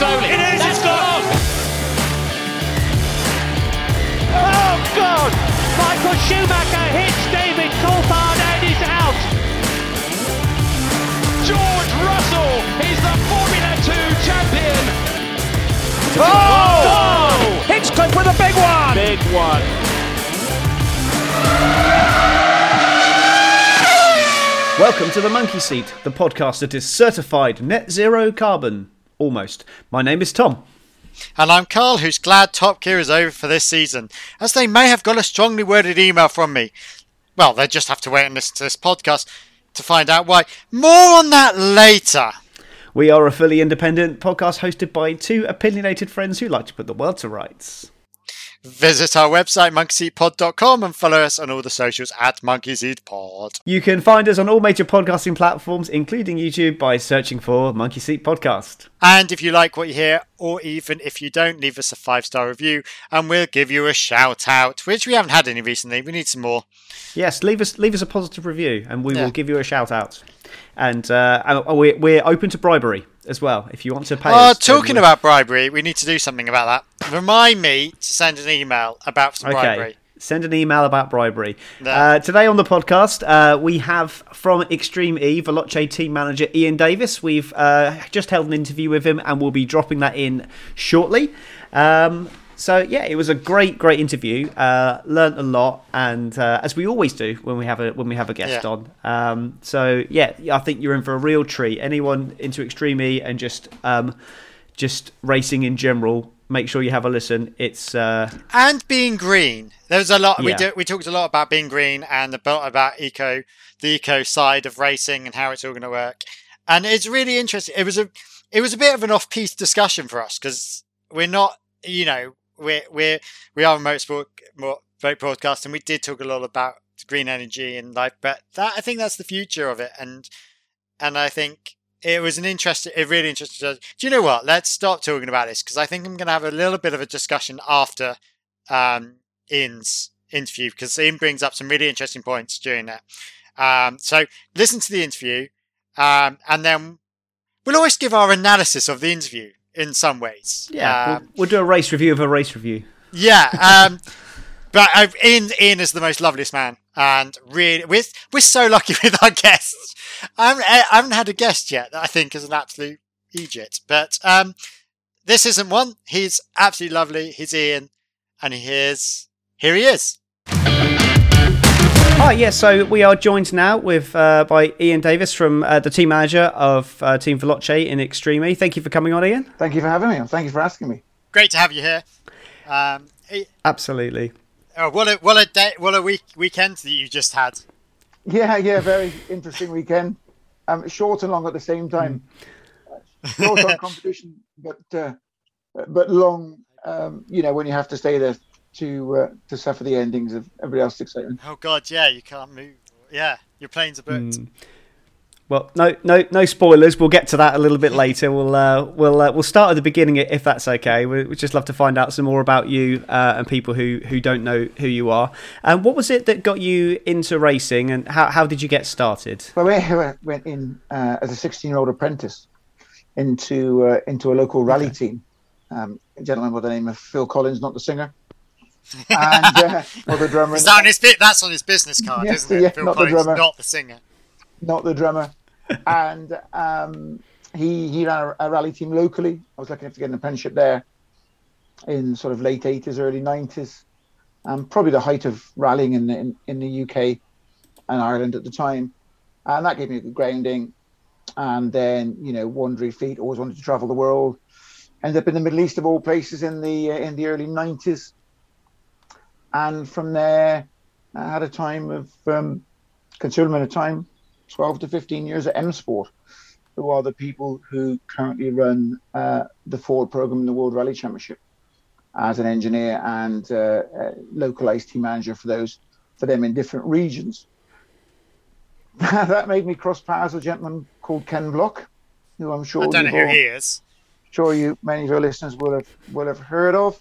It is. It's gone. Oh, God. Michael Schumacher hits David Coulthard and he's out. George Russell is the Formula 2 champion. Oh! oh! Hitchcock with a big one. Big one. Welcome to the Monkey Seat, the podcast that is certified net zero carbon. Almost. My name is Tom. And I'm Karl, who's glad Top Gear is over for this season, as they may have got a strongly worded email from me. Well, they just have to wait and listen to this podcast to find out why. More on that later. We are a fully independent podcast hosted by two opinionated friends who like to put the world to rights. Visit our website, monkeyseatpod.com, and follow us on all the socials at monkeyseatpod. You can find us on all major podcasting platforms, including YouTube, by searching for Monkey Seat Podcast. And if you like what you hear, or even if you don't, leave us a five star review, and we'll give you a shout out, which we haven't had any recently. We need some more. Yes, leave us leave us a positive review, and we Yeah. will give you a shout out. And uh, we're, we're open to bribery as well. If you want to pay Oh, us, talking we- about bribery, we need to do something about that. Remind me to send an email about some Okay. bribery. Send an email about bribery. No. Uh, today on the podcast, uh, we have from Extreme E, Veloce team manager Ian Davies. We've uh, just held an interview with him and we'll be dropping that in shortly. Um, so, yeah, it was a great, great interview. Uh, learned a lot, and uh, as we always do when we have a when we have a guest Yeah. on. Um, so, yeah, I think you're in for a real treat. Anyone into Extreme E and just um, just racing in general, make sure you have a listen. It's uh, and being green. There was a lot. We Yeah. did, we talked a lot about being green and about about eco, the eco side of racing and how it's all going to work. And it's really interesting. It was a it was a bit of an off piece discussion for us because we're not, you know, we're we're we are a motorsport mo- boat podcast, and we did talk a lot about green energy and life. But that I think that's the future of it, and and I think it was an interesting, a really interesting. Do you know what? Let's stop talking about this because I think I'm going to have a little bit of a discussion after um, Ian's interview because Ian brings up some really interesting points during that. Um, so listen to the interview, um, and then we'll always give our analysis of the interview in some ways. Yeah, Um, we'll, we'll do a race review of a race review. yeah. Um, but uh, Ian, Ian is the most loveliest man, and really, we're we're so lucky with our guests. I haven't, I haven't had a guest yet that I think is an absolute Egypt, but um, this isn't one. He's absolutely lovely. He's Ian, and he is here. He is. Hi, yes. so we are joined now with uh, by Ian Davies from uh, the team manager of uh, Team Veloce in Extreme E. Thank you for coming on, Ian. Thank you for having me. and Thank you for asking me. Great to have you here. Um, Absolutely. oh, what a what a day, what a week weekend that you just had. Yeah, yeah, very interesting weekend. Um, short and long at the same time. Short on competition, but uh, but long. Um, you know, when you have to stay there to uh, to suffer the endings of everybody else's excitement. Oh God, yeah, you can't move. Yeah, your planes are booked. Well, no, no, no spoilers. We'll get to that a little bit later. We'll uh, we'll uh, we'll start at the beginning if that's okay. We would just love to find out some more about you uh, and people who, who don't know who you are. And what was it that got you into racing, and how how did you get started? Well, I went in uh, as a 16 year old apprentice into uh, into a local rally team. Um, a gentleman by the name of Phil Collins, not the singer, and uh, or the drummer. Is that on his? That's on his business card, Yes, isn't it? yeah, Phil not the drummer. not the singer. not the drummer. and um, he he ran a, a rally team locally. I was lucky enough to get an apprenticeship there in sort of late eighties, early nineties. Um, probably the height of rallying in, the, in in the UK and Ireland at the time, and that gave me a good grounding. And then you know, wandering feet, always wanted to travel the world. Ended up in the Middle East of all places in the uh, in the early nineties, and from there, I had a time of um, considerable amount of time 12 to 15 years at M Sport, who are the people who currently run uh, the Ford program in the World Rally Championship as an engineer and uh, localized team manager for those for them in different regions. that made me cross paths with a gentleman called Ken Block, who I'm sure I don't know who all- he is. sure you many of your listeners will have will have heard of.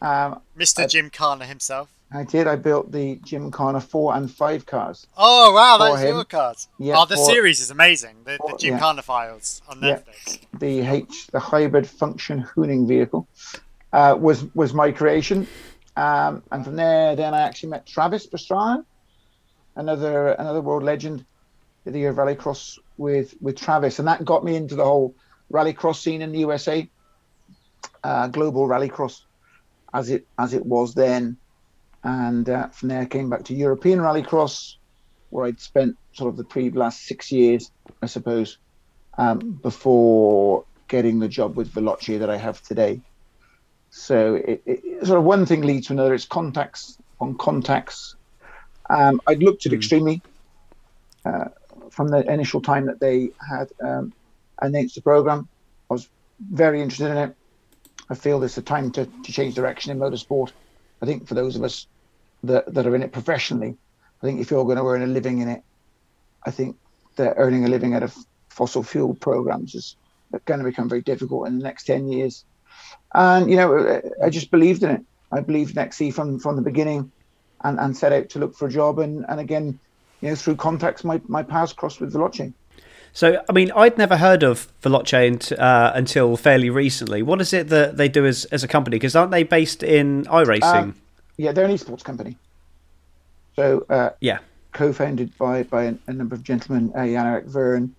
Um, Mr. Gymkhana himself. I did. I built the Gymkhana four and five cars. Oh wow, For that's your cards. Yeah, oh, the for- series is amazing. The, the Jim yeah. Carner files on Yeah. Netflix. the H, the hybrid function hooning vehicle, uh, was was my creation, Um, and from there, then I actually met Travis Pastrana, another another world legend. Did the year of rallycross with with Travis, and that got me into the whole rallycross scene in the USA, uh, global rallycross, as it as it was then. And uh, from there, I came back to European rallycross, where I'd spent sort of the pre last six years, I suppose, um, before getting the job with Veloce that I have today. So it, it, sort of one thing leads to another. It's contacts on contacts. Um, I'd looked at Extreme E uh, from the initial time that they had um, announced the program. I was very interested in it. I feel it's a time to, to change direction in motorsport. I think for those of us that, that are in it professionally, I think if you're going to earn a living in it, I think that earning a living out of fossil fuel programs is going to become very difficult in the next 10 years. And, you know, I just believed in it. I believed in XC from, from the beginning and, and set out to look for a job. And, and again, you know, through contacts, my, my paths crossed with Veloce. So, I mean, I'd never heard of Veloce uh, until fairly recently. What is it that they do as, as a company? Because aren't they based in iRacing? Um, yeah, they're an esports company. So, uh, yeah, co-founded by by a, a number of gentlemen, uh, Jean-Éric Vergne,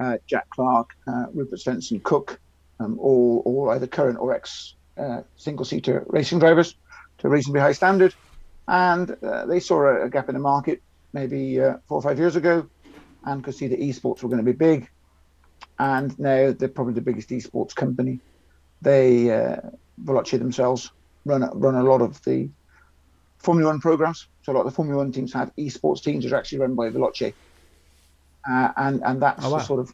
uh, Jack Clarke, uh, Rupert Svendsen-Cook, um, all all either current or ex uh, single-seater racing drivers to a reasonably high standard, and uh, they saw a, a, gap in the market maybe uh, four or five years ago, and could see that esports were going to be big, and now they're probably the biggest esports company. They uh, Veloce themselves run run a lot of the Formula One programs. So a lot of the Formula One teams have esports teams that are actually run by Veloce, uh, and and that's Oh, wow. the sort of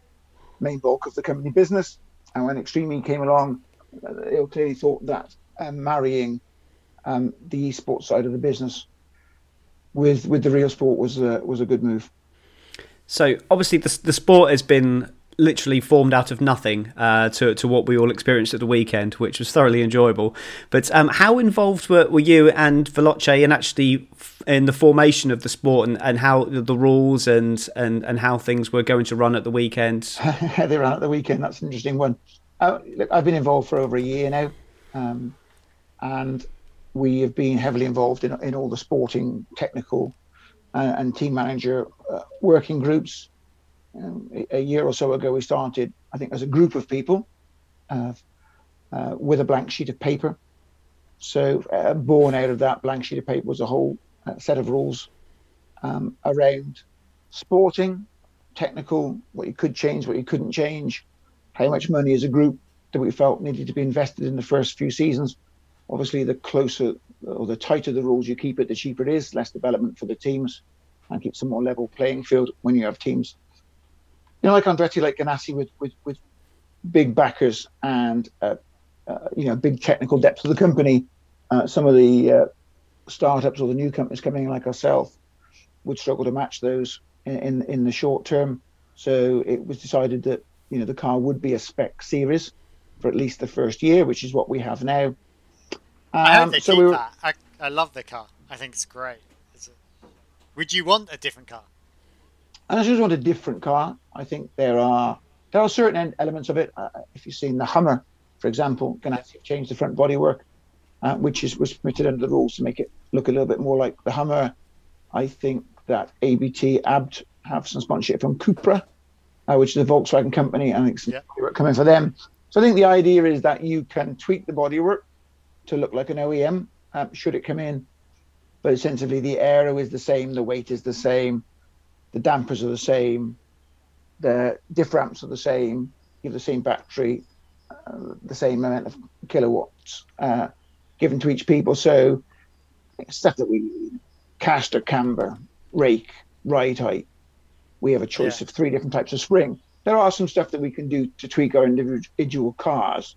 main bulk of the company business. And when Extreme E came along, uh, they clearly thought that um, marrying um, the esports side of the business with with the real sport was a, was a good move. So obviously the the sport has been literally formed out of nothing uh, to to what we all experienced at the weekend, which was thoroughly enjoyable. But um, how involved were, were you and Veloce in actually f- in the formation of the sport and, and how the rules and, and and how things were going to run at the weekend? they ran at the weekend. That's an interesting one. Uh, look, I've been involved for over a year now, um, and we have been heavily involved in, in all the sporting, technical, uh, and team manager uh, working groups. Um, a, a year or so ago, we started, I think, as a group of people uh, uh, with a blank sheet of paper. So, uh, born out of that blank sheet of paper was a whole uh, set of rules um, around sporting, technical, what you could change, what you couldn't change, how much money as a group that we felt needed to be invested in the first few seasons. Obviously, the closer or the tighter the rules you keep it, the cheaper it is, less development for the teams, and keeps a more level playing field when you have teams. You know, like Andretti, like Ganassi, with with with big backers and uh, uh, you know big technical depth of the company. Uh, some of the uh, startups or the new companies coming in like ourselves would struggle to match those in, in in the short term. So it was decided that you know the car would be a spec series for at least the first year, which is what we have now. I hope Um, they so keep we were, that. I, I love the car. I think it's great. It's a, would you want a different car? and I just want a different car. I think there are there are certain elements of it. Uh, if you've seen the Hummer, for example, can actually change the front bodywork, uh, which is was permitted under the rules to make it look a little bit more like the Hummer. I think that ABT Abt have some sponsorship from Cupra, uh, which is a Volkswagen company, and I think some Yeah. bodywork coming for them. So I think the idea is that you can tweak the bodywork to look like an OEM um, should it come in, but essentially the aero is the same, the weight is the same, the dampers are the same, the diff ramps are the same, you have the same battery, uh, the same amount of kilowatts uh, given to each people. So stuff that we caster, camber, rake, ride height. We have a choice Yeah. of three different types of spring. There are some stuff that we can do to tweak our individual cars.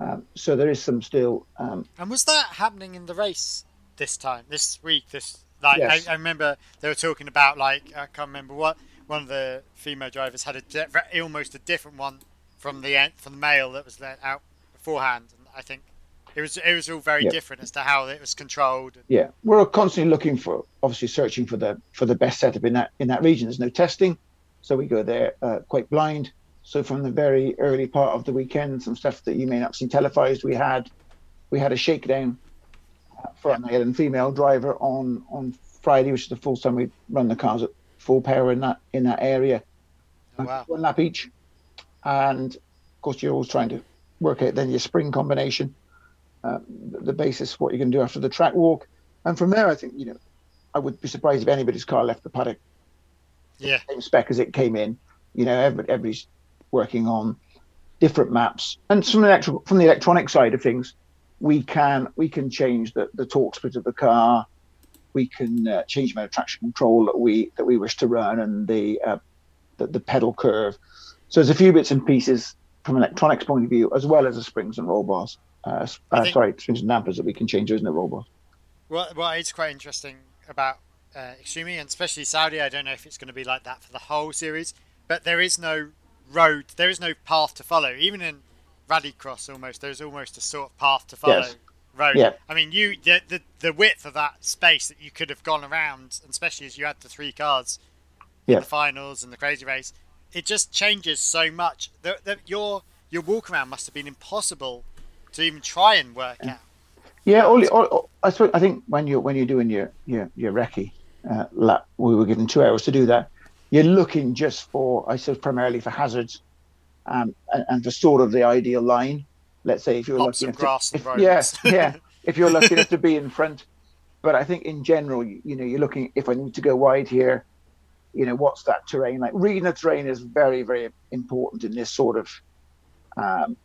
Um, so there is some still um, And was that happening in the race this time, this week? This like Yes. I, I remember they were talking about like I can't remember what one of the female drivers had a di- almost a different one from the en- from the male that was let out beforehand, and I think it was it was all very different as to how it was controlled. yeah we're constantly looking for obviously searching for the for the best setup in that in that region there's no testing so we go there uh, quite blind so from the very early part of the weekend some stuff that you may not see televised we had we had a shakedown for a male and female driver on on Friday, which is the full time we run the cars at full power in that in that area. Oh, wow. One lap each, and of course you're always trying to work out then your spring combination, uh, the, basis what you're going to do after the track walk, and from there I think you know I would be surprised if anybody's car left the paddock Yeah. same spec as it came in. You know, every, everybody's working on different maps, and from the electro- from the electronic side of things, we can we can change the, the torque split of the car. We can uh, change the amount of traction control that we that we wish to run, and the uh, the, the pedal curve. So there's a few bits and pieces from an electronics point of view, as well as the springs and roll bars. Uh, uh, think- sorry, springs and dampers that we can change, isn't it, roll bars? Well, well, it's quite interesting about uh, Extreme, and especially Saudi. I don't know if it's going to be like that for the whole series, but there is no road, there is no path to follow. Even in Rallycross, almost there's almost a sort of path to follow Yes. road. Yeah. I mean, you the, the the width of that space that you could have gone around, especially as you had the three cars Yeah. in the finals and the crazy race, it just changes so much. The, the, your your walk around must have been impossible to even try and work out. Yeah, all, all, all- I suppose I think when you're when you're doing your your your recce uh, lap, we were given two hours to do that. You're looking just for, I suppose, primarily for hazards, um, and, and for sort of the ideal line. Let's say if you're Lots lucky enough to- if- yes, yeah. If you're lucky enough to be in front, but I think in general, you, you know, you're looking. If I need to go wide here, you know, what's that terrain like? Reading the terrain is very, very important in this sort of um,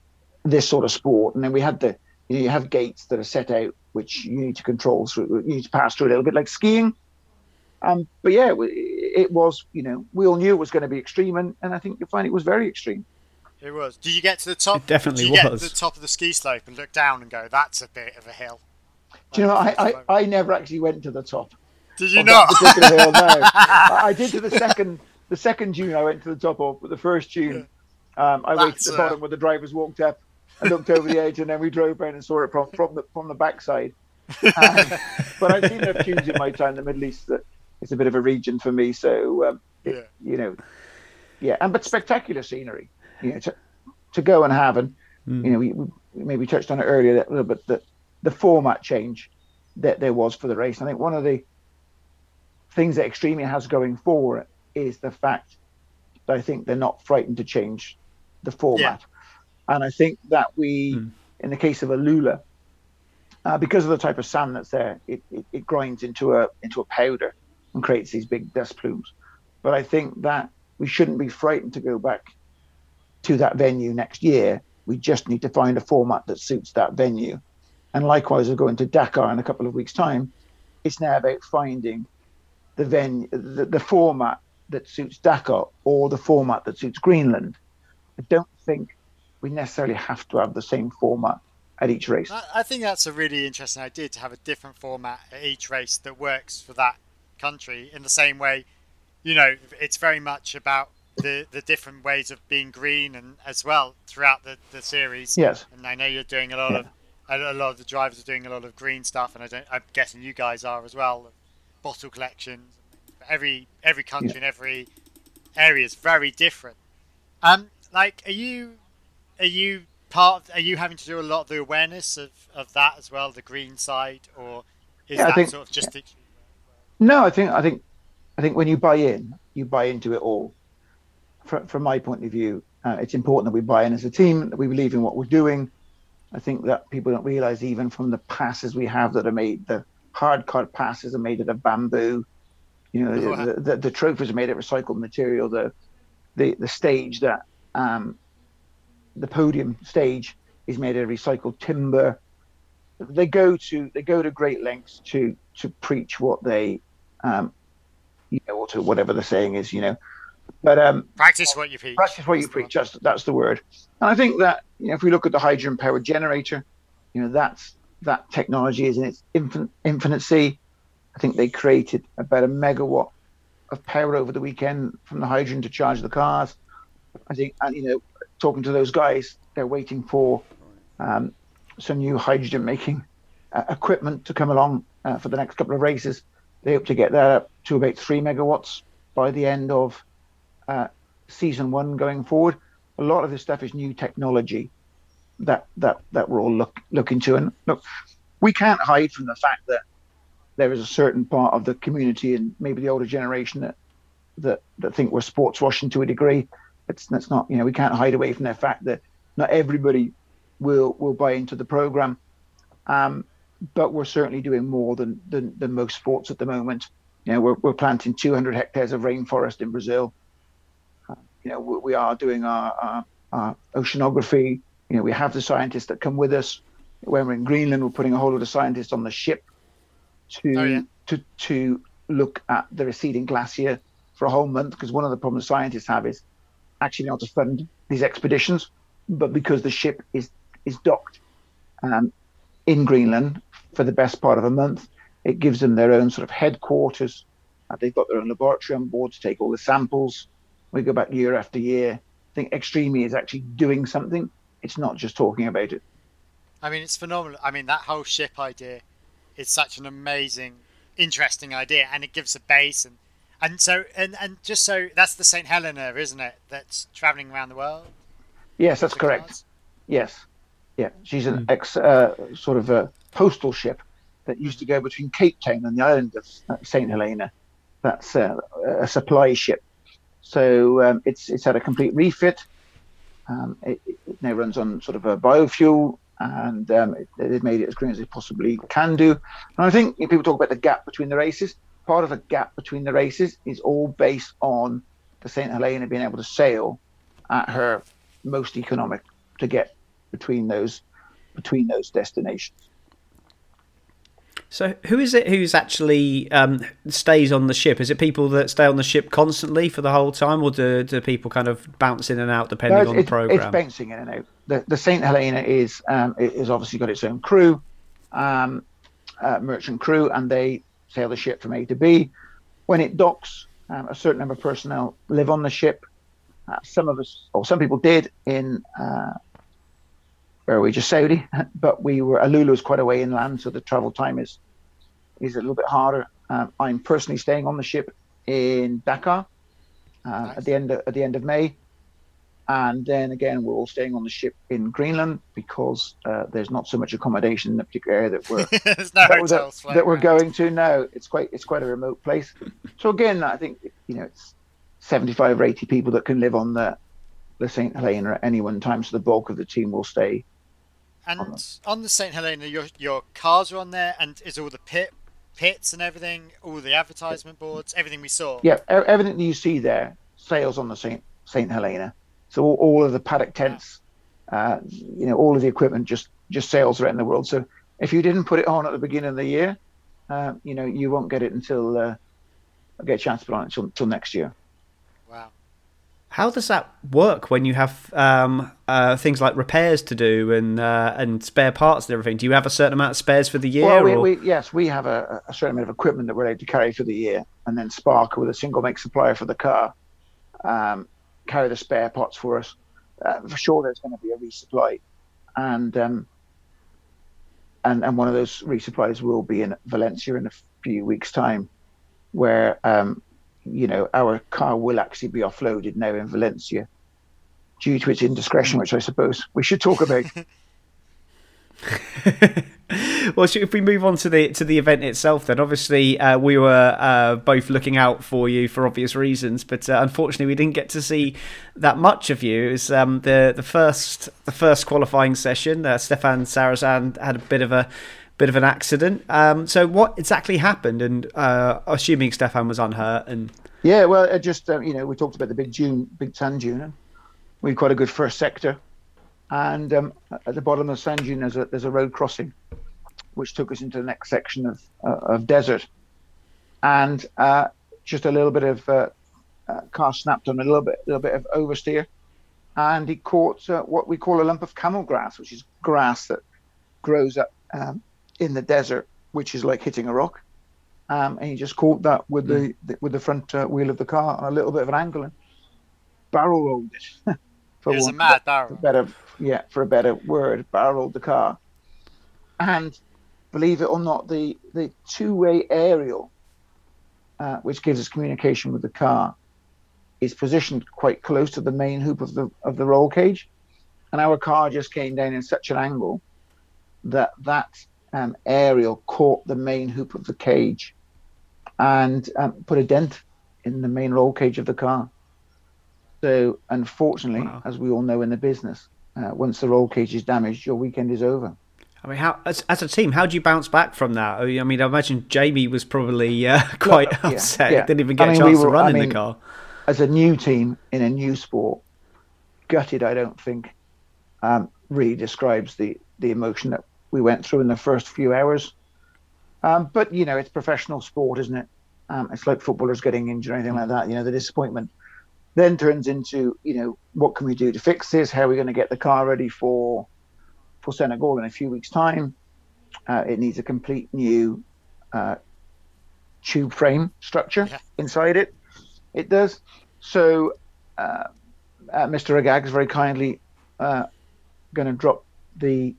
this sort of sport. And then we had the you, know, you have gates that are set out which you need to control through. You need to pass through a little bit like skiing. Um, but yeah, it, it was. You know, we all knew it was going to be extreme, and, and I think you'll find it was very extreme. It was. Did you get to the top? It definitely did you get was. to the top of the ski slope and look down and go, "That's a bit of a hill." Do you know? I, I, I never actually went to the top. Did you not? hill. No, I, I did to the second the second June. I went to the top of, but the first June, um, I waited That's, at the uh, bottom where the drivers walked up and looked over the edge, and then we drove around and saw it from from the from the backside. Um, but I've seen enough tunes in my time in the Middle East that it's a bit of a region for me. So um, it- Yeah. you know, yeah, and but spectacular scenery. You know, to, to go and have and you know we, we maybe touched on it earlier that little bit the the format change that there was for the race. I think one of the things that Extremia has going for it is the fact that I think they're not frightened to change the format. And I think that we, in the case of Alula, uh, because of the type of sand that's there, it, it, it grinds into a into a powder and creates these big dust plumes. But I think that we shouldn't be frightened to go back to that venue next year. We just need to find a format that suits that venue. And likewise, we're going to Dakar in a couple of weeks' time. It's now about finding the venue, the, the format that suits Dakar or the format that suits Greenland. I don't think we necessarily have to have the same format at each race. I, I think that's a really interesting idea to have a different format at each race that works for that country. In the same way, you know, it's very much about the the different ways of being green and as well throughout the, the series. Yes. And I know you're doing a lot Yeah. of a lot of the drivers are doing a lot of green stuff, and I don't. I'm guessing you guys are as well. Bottle collections. Every every country Yeah. and every area is very different. Um, like, are you are you part? Of, are you having to do a lot of the awareness of, of that as well, the green side, or is Yeah, that think- sort of just? it- No, I think I think I think when you buy in, you buy into it all. From, from my point of view, uh, it's important that we buy in as a team, that we believe in what we're doing. I think that people don't realize even from the passes we have that are made, the hard cut passes are made out of bamboo. You know, Oh, wow. the, the, the trophies are made out of recycled material. The the the stage that um, the podium stage is made out of recycled timber. They go to they go to great lengths to to preach what they um, you know, or to whatever the saying is, you know. But um, Practice what you preach. practice what you That's one. preach. That's that's the word. And I think that you know, if we look at the hydrogen powered generator, you know, that's that technology is in its infant, infancy. I think they created about a megawatt of power over the weekend from the hydrogen to charge the cars. I think, and, you know, talking to those guys, they're waiting for um, some new hydrogen making uh, equipment to come along uh, for the next couple of races. They hope to get that up to about three megawatts by the end of uh, season one going forward. A lot of this stuff is new technology that that that we're all look looking to. And look, we can't hide from the fact that there is a certain part of the community and maybe the older generation that that, that think we're sports washing to a degree. It's that's not you know we can't hide away from the fact that not everybody will will buy into the program, um, but we're certainly doing more than, than than most sports at the moment. You know we're we're planting 200 hectares of rainforest in Brazil. Uh, you know we, we, are doing our, our, our oceanography. You know we have the scientists that come with us. When we're in Greenland, we're putting a whole lot of scientists on the ship to Oh, yeah. to to look at the receding glacier for a whole month because one of the problems scientists have is actually not to fund these expeditions, but because the ship is is docked um, in Greenland for the best part of a month, it gives them their own sort of headquarters. Uh, they've got their own laboratory on board to take all the samples. We go back year after year. I think Extreme is actually doing something. It's not just talking about it. I mean, it's phenomenal. I mean, that whole ship idea is such an amazing, interesting idea, and it gives a base and and so and and just so that's the Saint Helena, isn't it? That's traveling around the world. Yes, that's correct. cars? Yes, yeah, she's an ex uh, sort of a postal ship that used to go between Cape Town and the island of uh, Saint Helena. That's uh, a supply ship. So um, it's it's had a complete refit. Um, it, it now runs on sort of a biofuel, and um, it, they've made it as green as they possibly can do. And I think if people talk about the gap between the races. Part of the gap between the races is all based on the Saint Helena being able to sail at her most economic to get between those between those destinations. So, who is it who's actually um, stays on the ship? Is it people that stay on the ship constantly for the whole time, or do, do people kind of bounce in and out depending No, on the program? it's bouncing in and out. The, the Saint Helena is um, it is obviously got its own crew, um, uh, merchant crew, and they sail the ship from A to B. When it docks, um, a certain number of personnel live on the ship. Uh, some of us, or some people did in uh, where are we just Saudi, but we were Alula is quite a way inland, so the travel time is is a little bit harder. Um, I'm personally staying on the ship in Dakar uh, Nice. at the end of, at the end of May, and then again we're all staying on the ship in Greenland because uh, there's not so much accommodation in the particular area that we're that, we're- that, that we're going to now. It's quite it's quite a remote place. So again, I think you know it's 75 or 80 people that can live on the the Saint Helena at any one time. So the bulk of the team will stay. And on the Saint Helena, your your cars are on there, and is all the pit pits and everything, all the advertisement boards, everything we saw. Yeah, everything that you see there sails on the Saint Saint Helena. So all, all of the paddock tents, uh, you know, all of the equipment just just sails around the world. So if you didn't put it on at the beginning of the year, uh, you know, you won't get it until uh, get a chance to put it on until, until next year. How does that work when you have um, uh, things like repairs to do and uh, and spare parts and everything? Do you have a certain amount of spares for the year? Well, we, we, yes, we have a, a certain amount of equipment that we're able to carry for the year, and then Spark, with a single make supplier for the car, um, carry the spare parts for us. Uh, for sure, there's going to be a resupply, and um, and and one of those resupplies will be in Valencia in a few weeks' time, where um, you know our car will actually be offloaded now in Valencia, due to its indiscretion, which I suppose we should talk about. well, should- if we move on to the to the event itself, then obviously uh, we were uh, both looking out for you for obvious reasons, but uh, unfortunately we didn't get to see that much of you. It was um, the the first the first qualifying session. Uh, Stefan Sarrazin had a bit of a bit of an accident. Um, so what exactly happened? And uh, assuming Stefan was unhurt, and Yeah, well, it just um, you know we talked about the big dune, big sand dune, and we had quite a good first sector, and um, at the bottom of the sand dune there's a there's a road crossing, which took us into the next section of uh, of desert, and uh, just a little bit of uh, uh, car snapped on a little bit little bit of oversteer, and he caught uh, what we call a lump of camel grass, which is grass that grows up um, in the desert, which is like hitting a rock um, and he just caught that with the, the with the front uh, wheel of the car on a little bit of an angle and barrel rolled it. for It was a want mad barrel. a better yeah for a better word, barrel rolled the car, and believe it or not, the the two way aerial, uh, which gives us communication with the car, is positioned quite close to the main hoop of the of the roll cage, and our car just came down in such an angle that that um, aerial caught the main hoop of the cage and um, put a dent in the main roll cage of the car. So, unfortunately, Wow. as we all know in the business, uh, once the roll cage is damaged, your weekend is over. I mean, how as, as a team, how do you bounce back from that? I mean, I imagine Jamie was probably uh, quite yeah, upset. yeah. Didn't even I get mean, a we chance to were- run I in mean, the car. As a new team in a new sport, gutted, I don't think, um, really describes the, the emotion that we went through in the first few hours. Um, but, you know, it's professional sport, isn't it? Um, it's like footballers getting injured or anything like that. You know, the disappointment then turns into, you know, what can we do to fix this? How are we going to get the car ready for for Senegal in a few weeks' time? Uh, it needs a complete new uh, tube frame structure Yeah. inside it. It does. So, uh, uh, Mr. Agags very kindly uh, going to drop the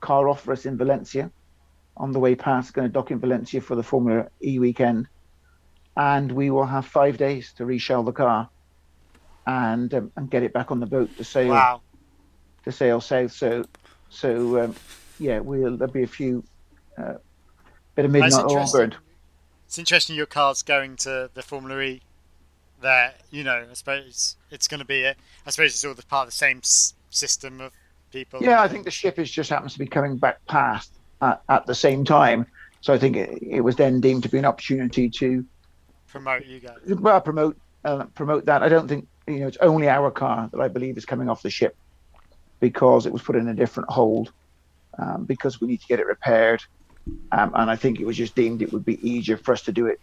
car off for us in Valencia on the way past. Going to dock in Valencia for the Formula E weekend, and we will have five days to reshell the car and um, and get it back on the boat to sail Wow. to sail south. So, so um, yeah, we'll there'll be a few uh, bit of midnight burned. It's interesting your car's going to the Formula E. There, you know, I suppose it's going to be. A, I suppose it's all the part of the same s- system of people. Yeah, I think the ship is just happens to be coming back past at, at the same time. So I think it, it was then deemed to be an opportunity to promote you guys. well, promote uh, promote that. I don't think you know it's only our car that I believe is coming off the ship because it was put in a different hold um, because we need to get it repaired, um, and I think it was just deemed it would be easier for us to do it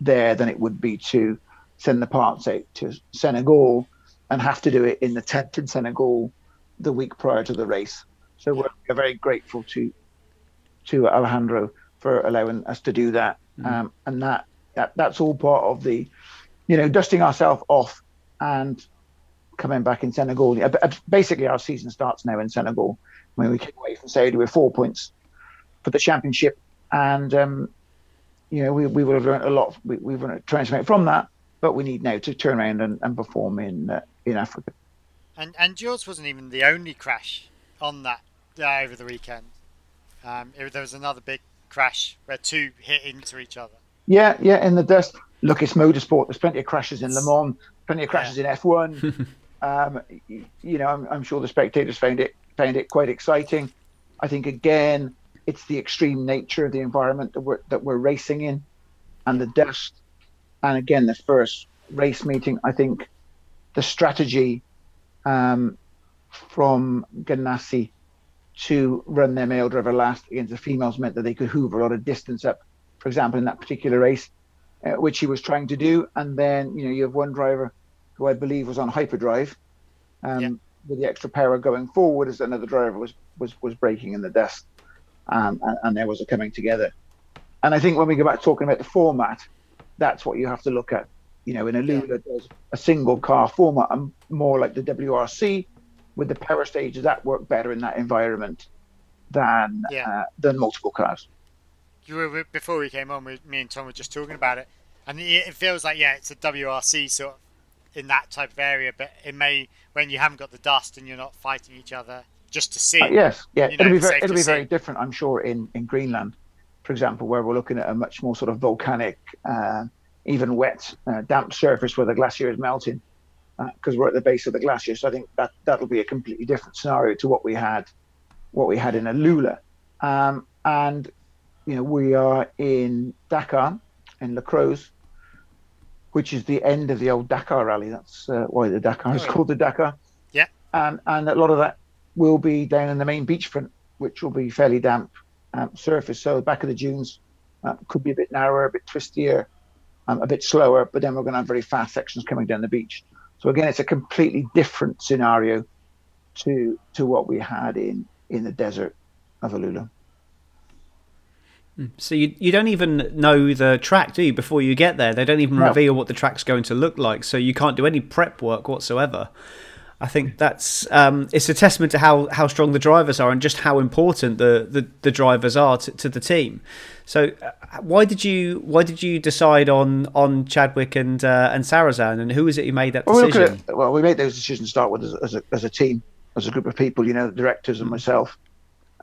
there than it would be to send the parts out to Senegal and have to do it in the tent in Senegal the week prior to the race. So we're, we're very grateful to to Alejandro for allowing us to do that, um, and that, that that's all part of the, you know, dusting ourselves off and coming back in Senegal. Uh, Basically, our season starts now in Senegal. When we came away from Saudi with four points for the championship, and um, you know we, we will have learned a lot. We, we've learned to transmit from that, but we need now to turn around and, and perform in uh, in Africa. And and yours wasn't even the only crash on that uh, over the weekend. Um, it, there was another big crash where two hit into each other. Yeah, yeah, in the dust. Look, it's motorsport. There's plenty of crashes in Le Mans, plenty of crashes in F1. um, you know, I'm, I'm sure the spectators found it found it quite exciting. I think again, it's the extreme nature of the environment that we're that we're racing in, and the dust. And again, the first race meeting, I think, the strategy um, from Ganassi to run their male driver last against the females meant that they could hoover a lot of distance up for example, in that particular race, uh, which he was trying to do. And then, you know, you have one driver who I believe was on hyperdrive um, Yeah. with the extra power going forward as another driver was, was, was braking in the dust. Um, and, and there was a coming together. And I think when we go back talking about the format, that's what you have to look at. You know, in Alula, there's a single car format, and more like the WRC with the power stages that work better in that environment than Yeah. uh, than multiple cars. You were before we came on. We, me and Tom were just talking about it, and it, feels like yeah, it's a WRC sort of in that type of area. But it may when you haven't got the dust and you're not fighting each other just to see. Uh, yes, yeah, you know, it'll be very, it'll be very different, I'm sure, in in Greenland, for example, where we're looking at a much more sort of volcanic, uh, even wet, uh, damp surface where the glacier is melting, because we're at the base of the glacier. So I think that that'll be a completely different scenario to what we had, what we had in Alula, um, and you know we are in Dakar, in Lac Rose, which is the end of the old Dakar rally. That's uh, why the Dakar is called the Dakar. Yeah. And and a lot of that will be down in the main beachfront, which will be fairly damp um, surface. So the back of the dunes uh, could be a bit narrower, a bit twistier, um, a bit slower. But then we're going to have very fast sections coming down the beach. So again, it's a completely different scenario to to what we had in in the desert of Alula. So you you don't even know the track, do you? Before you get there, they don't even No. reveal what the track's going to look like. So you can't do any prep work whatsoever. I think that's um, it's a testament to how, how strong the drivers are and just how important the, the, the drivers are to, to the team. So uh, why did you why did you decide on on Chadwick and uh, and Sarrazin and who was it who made that Well, we decision? at well, we made those decisions to start with as, as, a, as a team, as a group of people, you know, the directors and myself.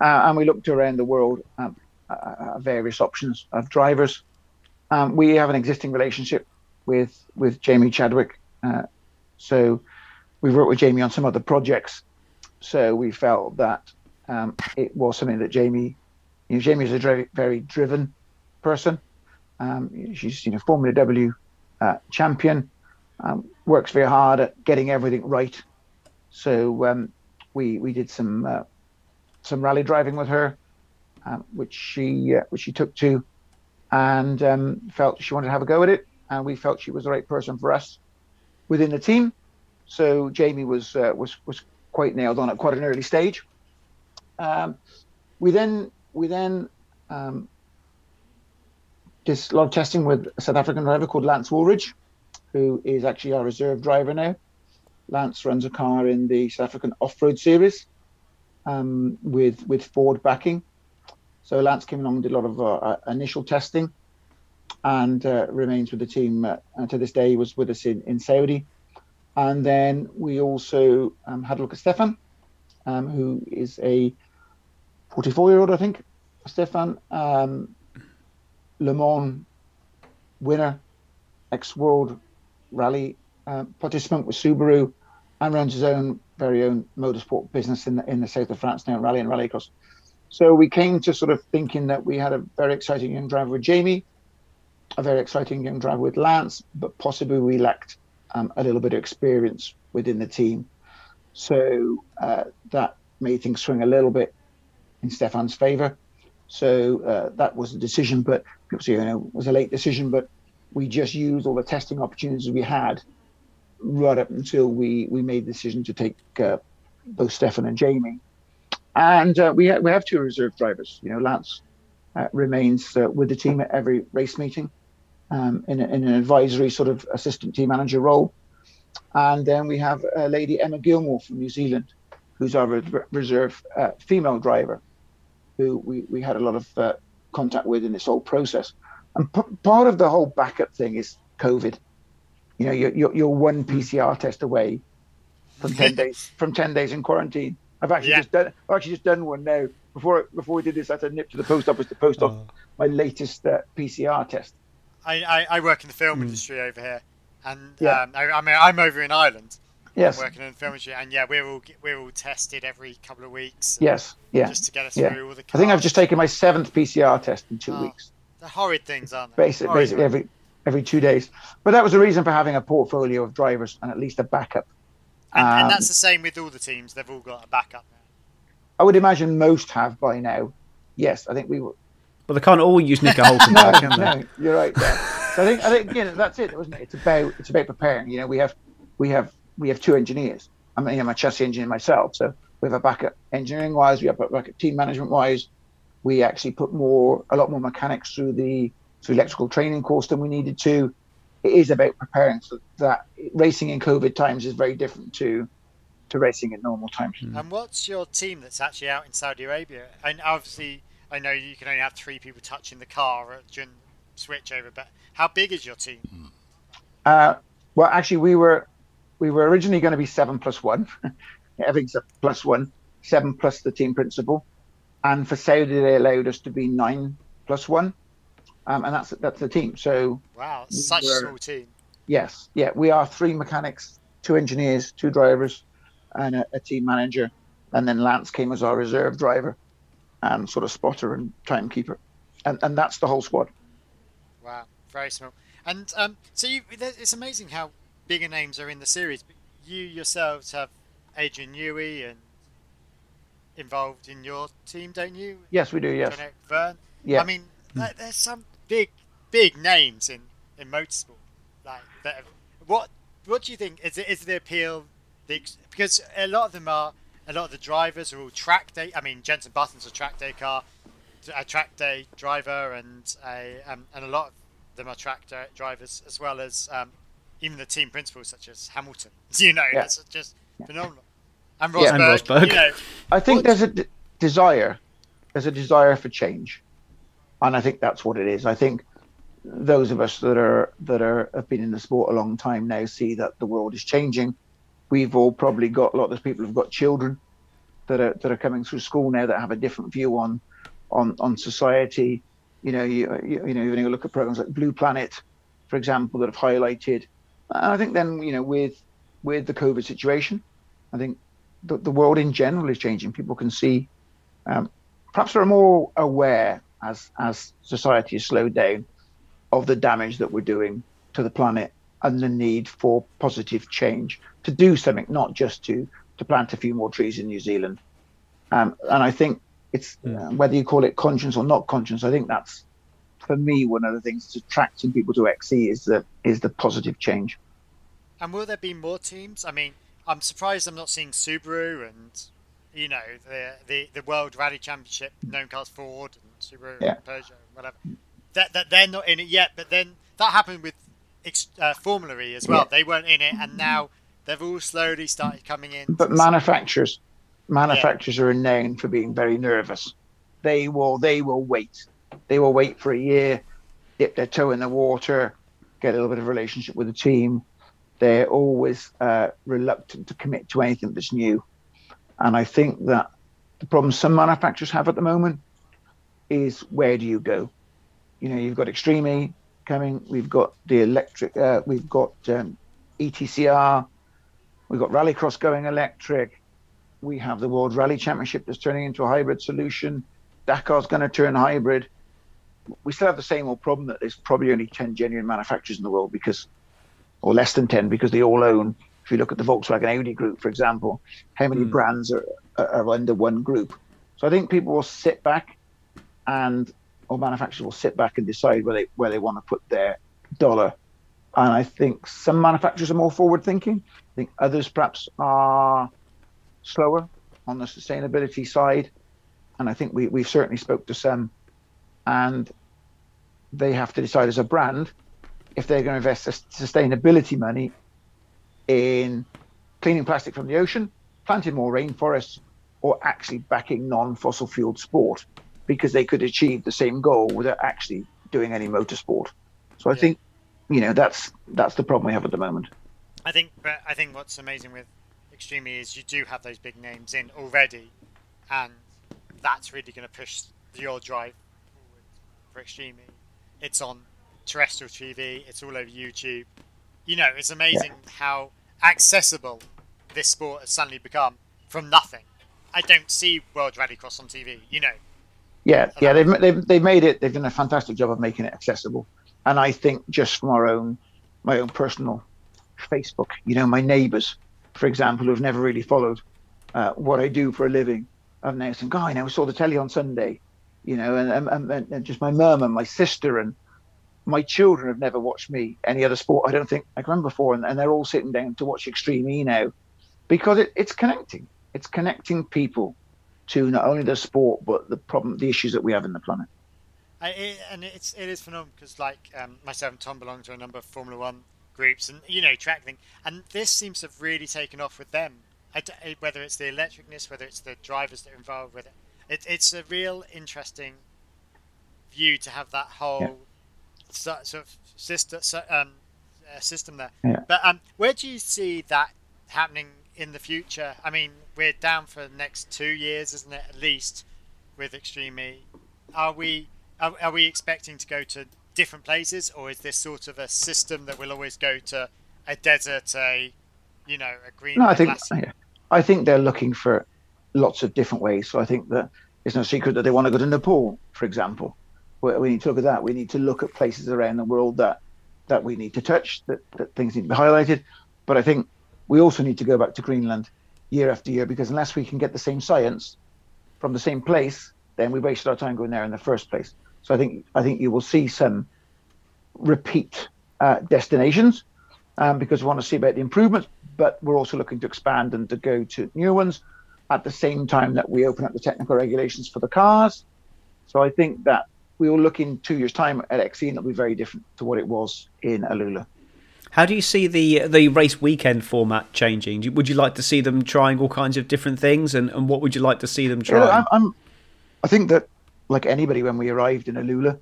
Uh, and we looked around the world um, uh, various options of drivers. Um, we have an existing relationship with with Jamie Chadwick, uh, so we've worked with Jamie on some other projects. So we felt that um, it was something that Jamie, you know, Jamie is a very, driven person. Um, she's you know Formula W uh, champion, um, works very hard at getting everything right. So um, we we did some uh, some rally driving with her, um, which she uh, which she took to, and um, felt she wanted to have a go at it, and we felt she was the right person for us within the team. So Jamie was uh, was was quite nailed on at quite an early stage. Um, we then we then um, did a lot of testing with a South African driver called Lance Woolridge, who is actually our reserve driver now. Lance runs a car in the South African Off-Road Series um, with with Ford backing. So Lance came along and did a lot of uh, uh initial testing, and uh, remains with the team uh, to this day. He was with us in, in Saudi, and then we also um, had a look at Stefan, um, who is a 44 year old, I think. Stefan, um, Le Mans winner, ex World Rally uh, participant with Subaru, and runs his own very own motorsport business in the, in the south of France now, rally and rallycross. So we came to sort of thinking that we had a very exciting young driver with Jamie, a very exciting young driver with Lance, but possibly we lacked um, a little bit of experience within the team. So uh, that made things swing a little bit in Stefan's favour. So uh, that was the decision, but you know, it was a late decision, but we just used all the testing opportunities we had right up until we, we made the decision to take uh, both Stefan and Jamie. And uh, we, ha- we have two reserve drivers. You know, Lance uh, remains uh, with the team at every race meeting um, in, a, in an advisory sort of assistant team manager role. And then we have a lady, Emma Gilmour from New Zealand, who's our re- reserve uh, female driver, who we, we had a lot of uh, contact with in this whole process. And p- part of the whole backup thing is COVID. You know, you're, you're, you're one PCR test away from 10 days from 10 days in quarantine. I've actually yeah. just done I've actually just done one now. Before before we did this, I had to nip to the post office to post off oh. my latest uh, PCR test. I, I, I, work in the film mm. industry over here, and yeah. um, I, I, mean I'm over in Ireland. Yes. I'm working in the film industry, and yeah, we're all we're all tested every couple of weeks. Yes. Yeah. Just to get us yeah. through all the. Cars. I think I've just taken my seventh PCR test in two oh, weeks. The horrid things, aren't they? Basically, basically every every two days. But that was the reason for having a portfolio of drivers and at least a backup. And, um, and that's the same with all the teams; they've all got a backup now. I would imagine most have by now. Yes, I think we will. But they can't all use Nico Hulkenberg, no, no, you're right. So I think I think you know that's it, wasn't it? It's about it's about preparing. You know, we have we have we have two engineers. I mean, I'm a chassis engineer myself, so we have a backup engineering wise, we have a backup team management wise. We actually put more a lot more mechanics through the through electrical training course than we needed to. It is about preparing so that racing in COVID times is very different to to racing in normal times. And what's your team that's actually out in Saudi Arabia? And obviously, I know you can only have three people touching the car during switch over, but how big is your team? Uh, well, actually, we were we were originally going to be seven plus one, everything's a plus one, seven plus the team principal, and for Saudi they allowed us to be nine plus one, um, and that's that's the team. So wow, such a small team. Yes, yeah, we are three mechanics, two engineers, two drivers, and a, a team manager, and then Lance came as our reserve driver, and sort of spotter and timekeeper, and and that's the whole squad. Wow, very small. And um, so you, it's amazing how bigger names are in the series, but you yourselves have Adrian Newey and involved in your team, don't you? Yes, we do. Yes. Verne. Yeah. I mean, mm. there's some big, big names in in motorsport. Like, that, what what do you think is it, is the appeal? The, because a lot of them are a lot of the drivers are all track day. I mean, Jenson Button's a track day car, a track day driver, and a um, and a lot of them are track day drivers as well as um, even the team principals such as Hamilton. You know, yeah. that's just phenomenal. And Rosberg. Yeah, and Rosberg. You know, I think there's a d- desire. There's a desire for change, and I think that's what it is. I think those of us that are that are have been in the sport a long time now see that the world is changing. We've all probably got a lot of people have got children that are that are coming through school now that have a different view on on on society. You know, you, you, you know, even you look at programs like Blue Planet, for example, that have highlighted. I think then you know with with the COVID situation, I think the, the world in general is changing. People can see, um, perhaps they're more aware as as society has slowed down of the damage that we're doing to the planet and the need for positive change to do something, not just to to plant a few more trees in New Zealand. Um, and I think it's uh, whether you call it conscience or not conscience. I think that's for me one of the things that's attracting people to XE is the is the positive change. And will there be more teams? I mean, I'm surprised I'm not seeing Subaru and you know the the, the World Rally Championship, known cars Ford and Subaru Yeah. and Peugeot, whatever. That that they're not in it yet, but then that happened with ex- uh, Formula E as well. Yeah. They weren't in it, and now they've all slowly started coming in. But manufacturers, manufacturers are known for being very nervous. They will they will wait. They will wait for a year, dip their toe in the water, get a little bit of relationship with the team. They're always uh, reluctant to commit to anything that's new. And I think that the problem some manufacturers have at the moment is where do you go? You know, you've got Extreme coming. We've got the electric. Uh, we've got um, ETCR. We've got Rallycross going electric. We have the World Rally Championship that's turning into a hybrid solution. Dakar's going to turn hybrid. We still have the same old problem that there's probably only 10 genuine manufacturers in the world because, or less than 10, because they all own. If you look at the Volkswagen Audi group, for example, how many brands are, are are under one group? So I think people will sit back and, or manufacturers will sit back and decide where they where they want to put their dollar. And I think some manufacturers are more forward thinking. I think others perhaps are slower on the sustainability side. And I think we, we've certainly spoke to some and they have to decide as a brand if they're going to invest sustainability money in cleaning plastic from the ocean, planting more rainforests, or actually backing non-fossil fueled sport because they could achieve the same goal without actually doing any motorsport. So I Yeah. think, you know, that's that's the problem we have at the moment. I think, but I think what's amazing with Extreme is you do have those big names in already, and that's really going to push your drive forward for Extreme. It's on terrestrial TV. It's all over YouTube. You know, it's amazing how accessible this sport has suddenly become from nothing. I don't see World Rallycross on TV. You know, Yeah, yeah, they've, they've they've made it. They've done a fantastic job of making it accessible. And I think just from our own, my own personal Facebook, you know, my neighbours, for example, who've never really followed uh, what I do for a living, I've now saying, "God, I never saw the telly on Sunday," you know, and, and, and, and just my mum and my sister and my children have never watched me any other sport. I don't think I can remember before, and, and they're all sitting down to watch Extreme E now because it, it's connecting. It's connecting people to not only the sport but the problem, the issues that we have in the planet. I, it, and it's it is phenomenal because like um, myself and Tom belong to a number of Formula One groups and you know track thing, and this seems to have really taken off with them. I whether it's the electricness, whether it's the drivers that are involved with it, it it's a real interesting view to have that whole so, sort of system um, uh, system there. Yeah. But um, where do you see that happening in the future? I mean, we're down for the next two years, isn't it? At least with Extreme E. Are we are, are we expecting to go to different places, or is this sort of a system that will always go to a desert, a you know, a green? No, I think yeah. I think they're looking for lots of different ways. So I think that it's no secret that they want to go to Nepal, for example. We, we need to look at that. We need to look at places around the world that that we need to touch, that, that things need to be highlighted. But I think we also need to go back to Greenland year after year because unless we can get the same science from the same place, then we wasted our time going there in the first place. So I think I think you will see some repeat uh, destinations um, because we want to see about the improvements, but we're also looking to expand and to go to new ones at the same time that we open up the technical regulations for the cars. So I think that we will look in two years' time at XE and it'll be very different to what it was in Alula. How do you see the the race weekend format changing? Do- Would you like to see them trying all kinds of different things, and, and what would you like to see them try? look, I'm, I'm, I think that like anybody, when we arrived in Alula,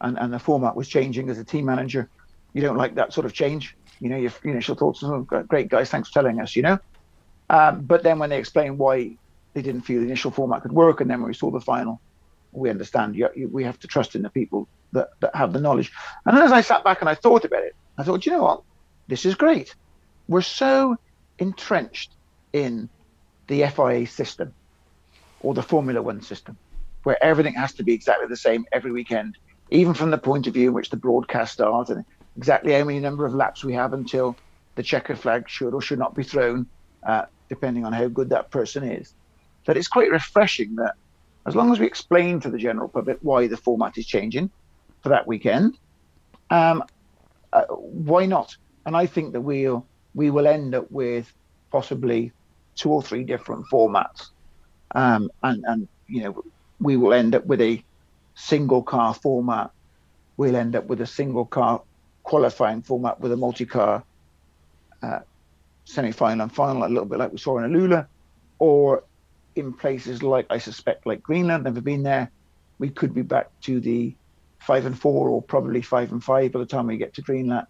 and, and the format was changing as a team manager, you don't like that sort of change. You know, your your initial thoughts, oh, great guys, thanks for telling us. You know, um, but then when they explained why they didn't feel the initial format could work, and then when we saw the final, we understand. You, you, we have to trust in the people that, that have the knowledge. And then as I sat back and I thought about it, I thought, you know what? This is great. We're so entrenched in the FIA system or the Formula One system, where everything has to be exactly the same every weekend, even from the point of view in which the broadcast starts and exactly how many number of laps we have until the checkered flag should or should not be thrown, uh, depending on how good that person is. That it's quite refreshing that as long as we explain to the general public why the format is changing for that weekend, um, uh, why not? And I think that we'll we will end up with possibly two or three different formats, um, and and you know we will end up with a single car format. We'll end up with a single car qualifying format with a multi-car uh, semi-final and final, a little bit like we saw in Alula, or in places like I suspect like Greenland, never been there, we could be back to the five and four or probably five and five by the time we get to Greenland.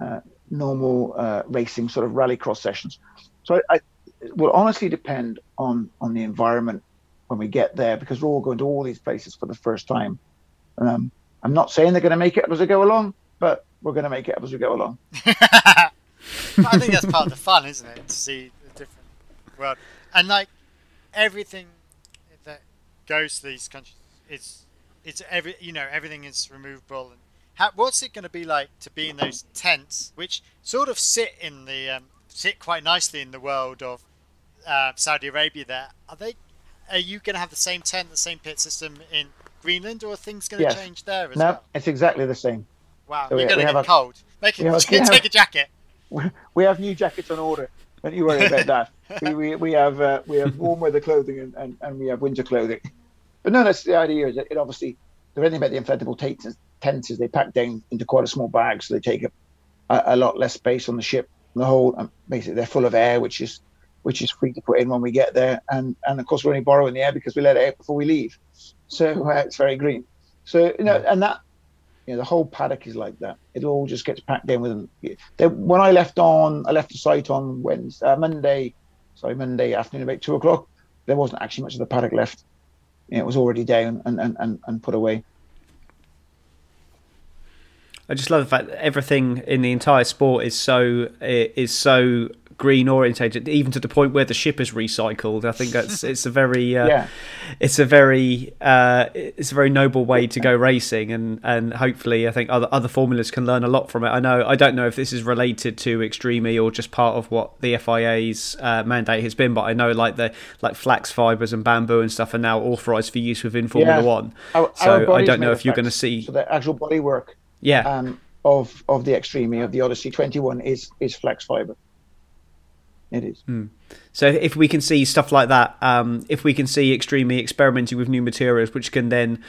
Uh, normal uh, racing sort of rallycross sessions. So I, I, it will honestly depend on on the environment when we get there because we're all going to all these places for the first time. Um, I'm not saying they're going to make it up as we go along, but we're going to make it up as we go along. I think that's part of the fun, isn't it? To see the different world and like everything that goes to these countries is it's every you know everything is removable and how, what's it going to be like to be in those tents which sort of sit in the um, sit quite nicely in the world of uh, Saudi Arabia there are they are you going to have the same tent the same pit system in Greenland or are things going to yes. change there as no, well it's exactly the same wow so you're going to get a, cold make it, take a jacket we have new jackets on order don't you worry about that. We, we, we have uh, we have warm weather clothing and, and, and we have winter clothing. But no, that's the idea. Is that it obviously the thing about the inflatable tents, tents is they pack down into quite a small bag, so they take up a, a lot less space on the ship. The whole um, basically they're full of air, which is which is free to put in when we get there, and and of course we're only borrowing the air because we let it out before we leave, so uh, it's very green. So you know, and that you know, the whole paddock is like that. It all just gets packed in with them. When I left on, I left the site on Wednesday, uh, Monday, sorry, Monday afternoon about two o'clock. There wasn't actually much of the paddock left. It was already down and, and, and, and put away. I just love the fact that everything in the entire sport is so is so green orientated, even to the point where the ship is recycled. I think that's it's a very uh, yeah. it's a very uh, it's a very noble way to go racing, and and hopefully I think other other formulas can learn a lot from it. I know I don't know if this is related to Extreme E or just part of what the FIA's uh, mandate has been, but I know like the like flax fibers and bamboo and stuff are now authorized for use within Formula yeah. One. Our, so our I don't know if you're going to see so the actual body work. Yeah. Um, of of the Extreme E of the Odyssey 21 is is flax fiber. It is. Mm. So if we can see stuff like that, um, if we can see Extreme E experimenting with new materials, which can then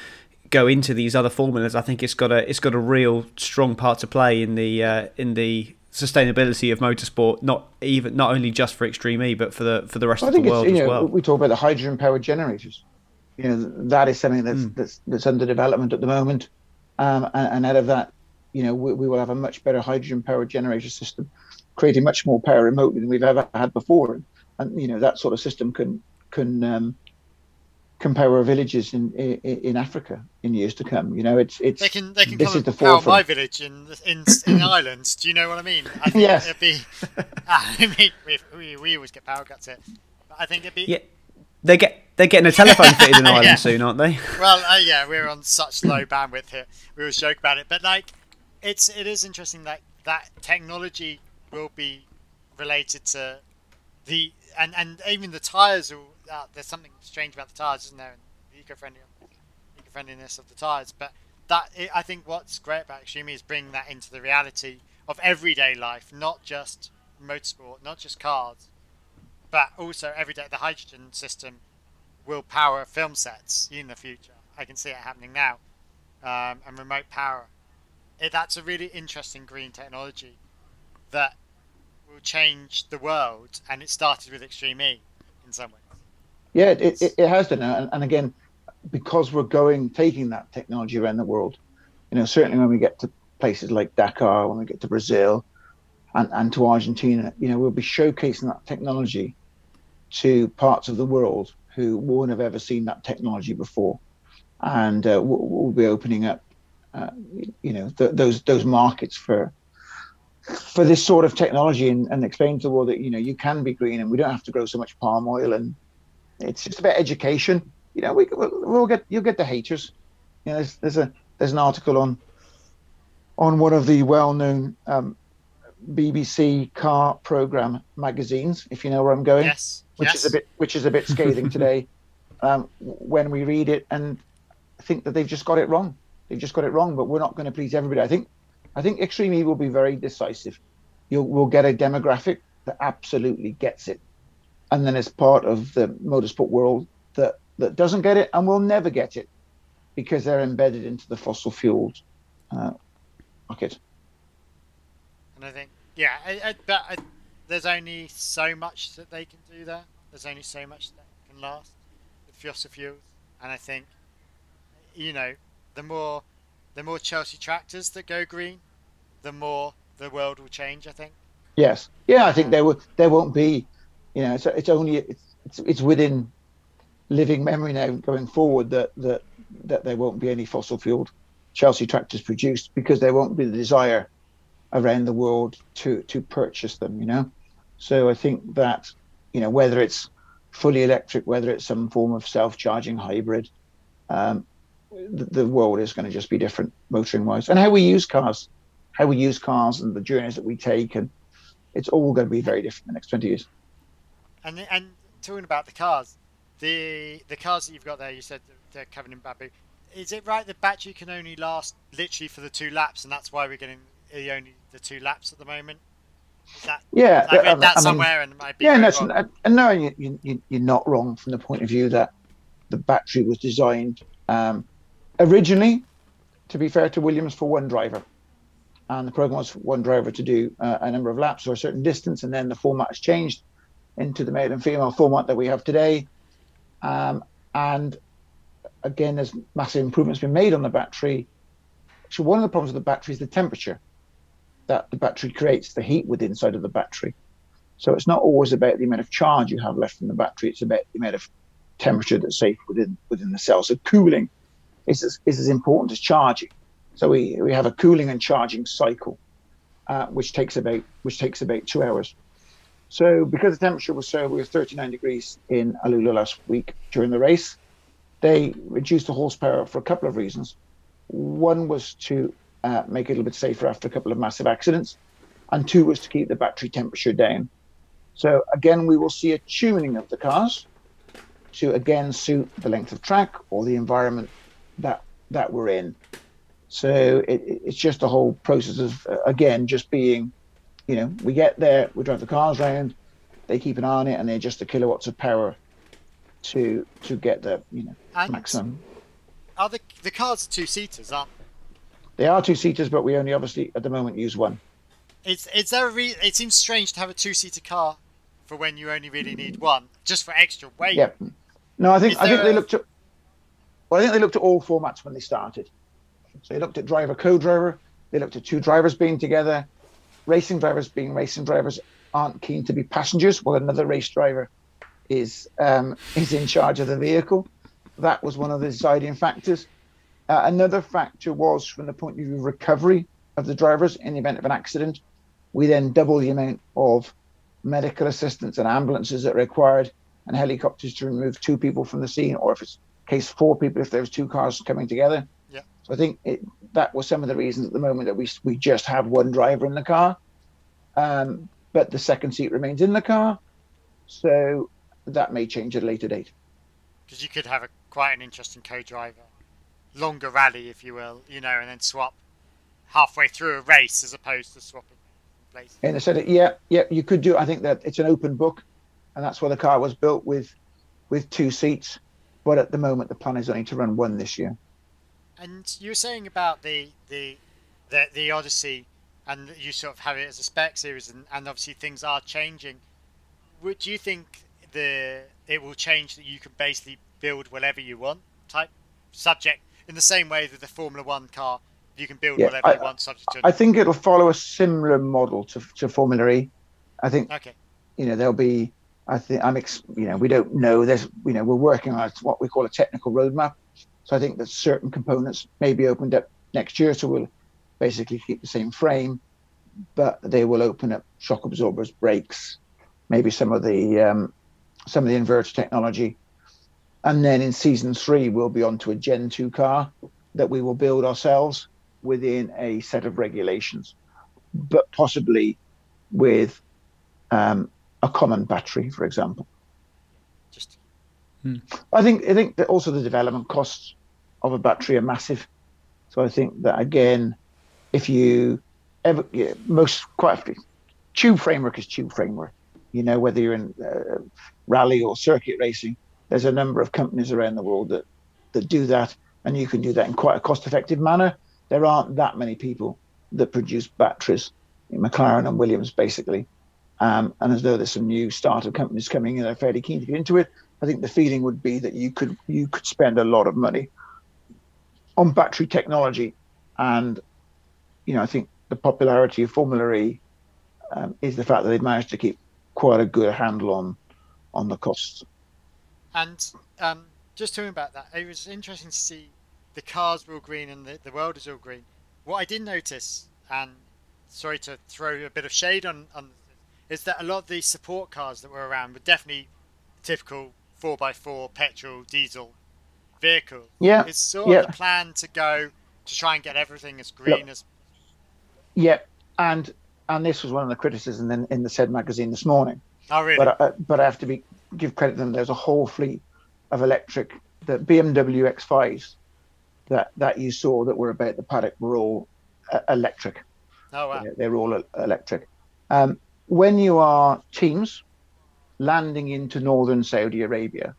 go into these other formulas, I think it's got a it's got a real strong part to play in the uh, in the sustainability of motorsport. Not even not only just for Extreme E, but for the for the rest well, of the world as know, well. We talk about the hydrogen powered generators. You know that is something that's mm. that's, that's under development at the moment, um, and, and out of that, you know, we, we will have a much better hydrogen powered generator system creating much more power remotely than we've ever had before. And, and you know that sort of system can can um, can power villages in, in, in Africa in years to come. You know, it's it's they can they can this is the power forefront. my village in in in Ireland. Do you know what I mean? I think yes. it'd be. I mean, we, we, we always get power cuts here. But I think it'd be. Yeah. They get they're getting a telephone fitted in Ireland yeah. soon, aren't they? Well, uh, yeah, we're on such low bandwidth here. We always joke about it, but like, it's it is interesting that that technology will be related to the and and even the tires. Will, uh, there's something strange about the tires, isn't there? And the eco-friendly eco-friendliness of the tires, but that I think what's great about Extreme is bringing that into the reality of everyday life, not just motorsport, not just cars, but also everyday. The hydrogen system will power film sets in the future. I can see it happening now, um, and remote power. It, that's a really interesting green technology that will change the world, and it started with Extreme E in some ways. Yeah, it, it, it has done, and, and again, because we're going taking that technology around the world, you know, certainly when we get to places like Dakar, when we get to Brazil, and, and to Argentina, you know, we'll be showcasing that technology to parts of the world who won't have ever seen that technology before. and uh, we'll, we'll, be opening up, uh, you know, th- those those markets for for this sort of technology and, and explain to the world that you know you can be green and we don't have to grow so much palm oil and it's just about education. You know, we we'll, we'll get you'll get the haters. You know, there's, there's a there's an article on on one of the well-known um, BBC car program magazines, if you know where I'm going. Yes. Which yes. is a bit which is a bit scathing today um, when we read it and think that they've just got it wrong. They've just got it wrong, but we're not going to please everybody. I think I think Extreme E will be very decisive. You'll we'll get a demographic that absolutely gets it, and then as part of the motorsport world that that doesn't get it and will never get it because they're embedded into the fossil fueled uh, market. And I think, yeah, I, I, but I, there's only so much that they can do there. There's only so much that can last with fossil fuels, and I think, you know, the more the more Chelsea tractors that go green, the more the world will change. I think. Yes. Yeah, I think there will. There won't be. You know, it's it's only it's it's, it's within living memory now going forward that that that there won't be any fossil fueled Chelsea tractors produced because there won't be the desire around the world to to purchase them. You know, so I think that you know whether it's fully electric, whether it's some form of self charging hybrid, um, the, world is going to just be different motoring wise, and how we use cars, how we use cars, and the journeys that we take, and it's all going to be very different in the next twenty years. And and talking about the cars, the the cars that you've got there, you said they're covered in bamboo. Is it right the battery can only last literally for the two laps, and that's why we're getting the only the two laps at the moment? That, yeah, I read I that mean, somewhere, and it might be yeah, no, wrong. and no, you, you, you're not wrong from the point of view that the battery was designed um, originally, to be fair to Williams, for one driver. And the program was for one driver to do uh, a number of laps or a certain distance, and then the format has changed into the male and female format that we have today. Um, and again, there's massive improvements been made on the battery. So one of the problems with the battery is the temperature that the battery creates, the heat within inside of the battery. So it's not always about the amount of charge you have left in the battery; it's about the amount of temperature that's safe within within the cell. So cooling is as, is as important as charging. So we, we have a cooling and charging cycle, uh, which takes about which takes about two hours. So because the temperature was so, we were 39 degrees in Alula last week during the race. They reduced the horsepower for a couple of reasons. One was to uh, make it a little bit safer after a couple of massive accidents, and two was to keep the battery temperature down. So again, we will see a tuning of the cars to again suit the length of track or the environment that that we're in. So it, it's just the whole process of uh, again just being, you know, we get there, we drive the cars around, they keep an eye on it, and they adjust the kilowatts of power to to get the you know And- maximum. Are the the cars two seaters, aren't They are two seaters, but we only obviously at the moment use one. It's is there a re- It seems strange to have a two-seater car for when you only really need one, just for extra weight. Yeah. No, I think I think they a- looked at. Well, I think they looked at all formats when they started. So they looked at driver co-driver. They looked at two drivers being together. Racing drivers being racing drivers aren't keen to be passengers, while another race driver is um, is in charge of the vehicle. That was one of the deciding factors. Uh, another factor was from the point of view of recovery of the drivers in the event of an accident. We then double the amount of medical assistance and ambulances that are required and helicopters to remove two people from the scene, or if it's case four people, if there's two cars coming together. Yeah. So I think it, that was some of the reasons at the moment that we we just have one driver in the car, um, but the second seat remains in the car. So that may change at a later date. because you could have a quite an interesting co-driver, longer rally, if you will, you know, and then swap halfway through a race as opposed to swapping places. And they said, yeah, yeah, you could do. I think that it's an open book, and that's why the car was built with with two seats. But at the moment, the plan is only to run one this year. And you were saying about the the the, the Odyssey, and you sort of have it as a spec series, and, and obviously things are changing. Would do you think the it will change that you can basically build whatever you want type subject in the same way that the Formula One car you can build Yeah, whatever I- you want subject to I think it'll follow a similar model to, to Formula E. I think okay you know there'll be. I think I'm. Ex, you know, we don't know. There's. You know, we're working on what we call a technical roadmap So I think that certain components may be opened up next year. So we'll basically keep the same frame, but they will open up shock absorbers, brakes, maybe some of the um, some of the inverter technology. And then in season three, we'll be on to a Gen 2 car that we will build ourselves within a set of regulations, but possibly with um, a common battery, for example. Just I think I think that also the development costs of a battery are massive. So I think that again, if you ever yeah, most quite often, tube framework is tube framework. You know whether you're in uh, rally or circuit racing, there's a number of companies around the world that that do that, and you can do that in quite a cost-effective manner. There aren't that many people that produce batteries, McLaren and Williams basically. Um, and as though there's some new startup companies coming in they're fairly keen to get into it, I think the feeling would be that you could you could spend a lot of money on battery technology, and you know I think the popularity of Formula E um, is the fact that they've managed to keep quite a good handle on on the costs. And um, just talking about that, it was interesting to see the cars were all green and the, the world is all green. What I did notice, and sorry to throw a bit of shade on, on is that a lot of the support cars that were around were definitely typical 4x4 petrol diesel vehicle. Yeah, It's sort yeah. of the plan to go to try and get everything as green Yep. as. Yeah, and and this was one of the criticisms in, in the said magazine this morning. Oh, really? But I, but I have to be give credit to them. There's a whole fleet of electric, the BMW X5s that that you saw that were about the paddock were all uh, electric. oh, wow. They're, they're all electric. Um, when you are teams landing into northern Saudi Arabia,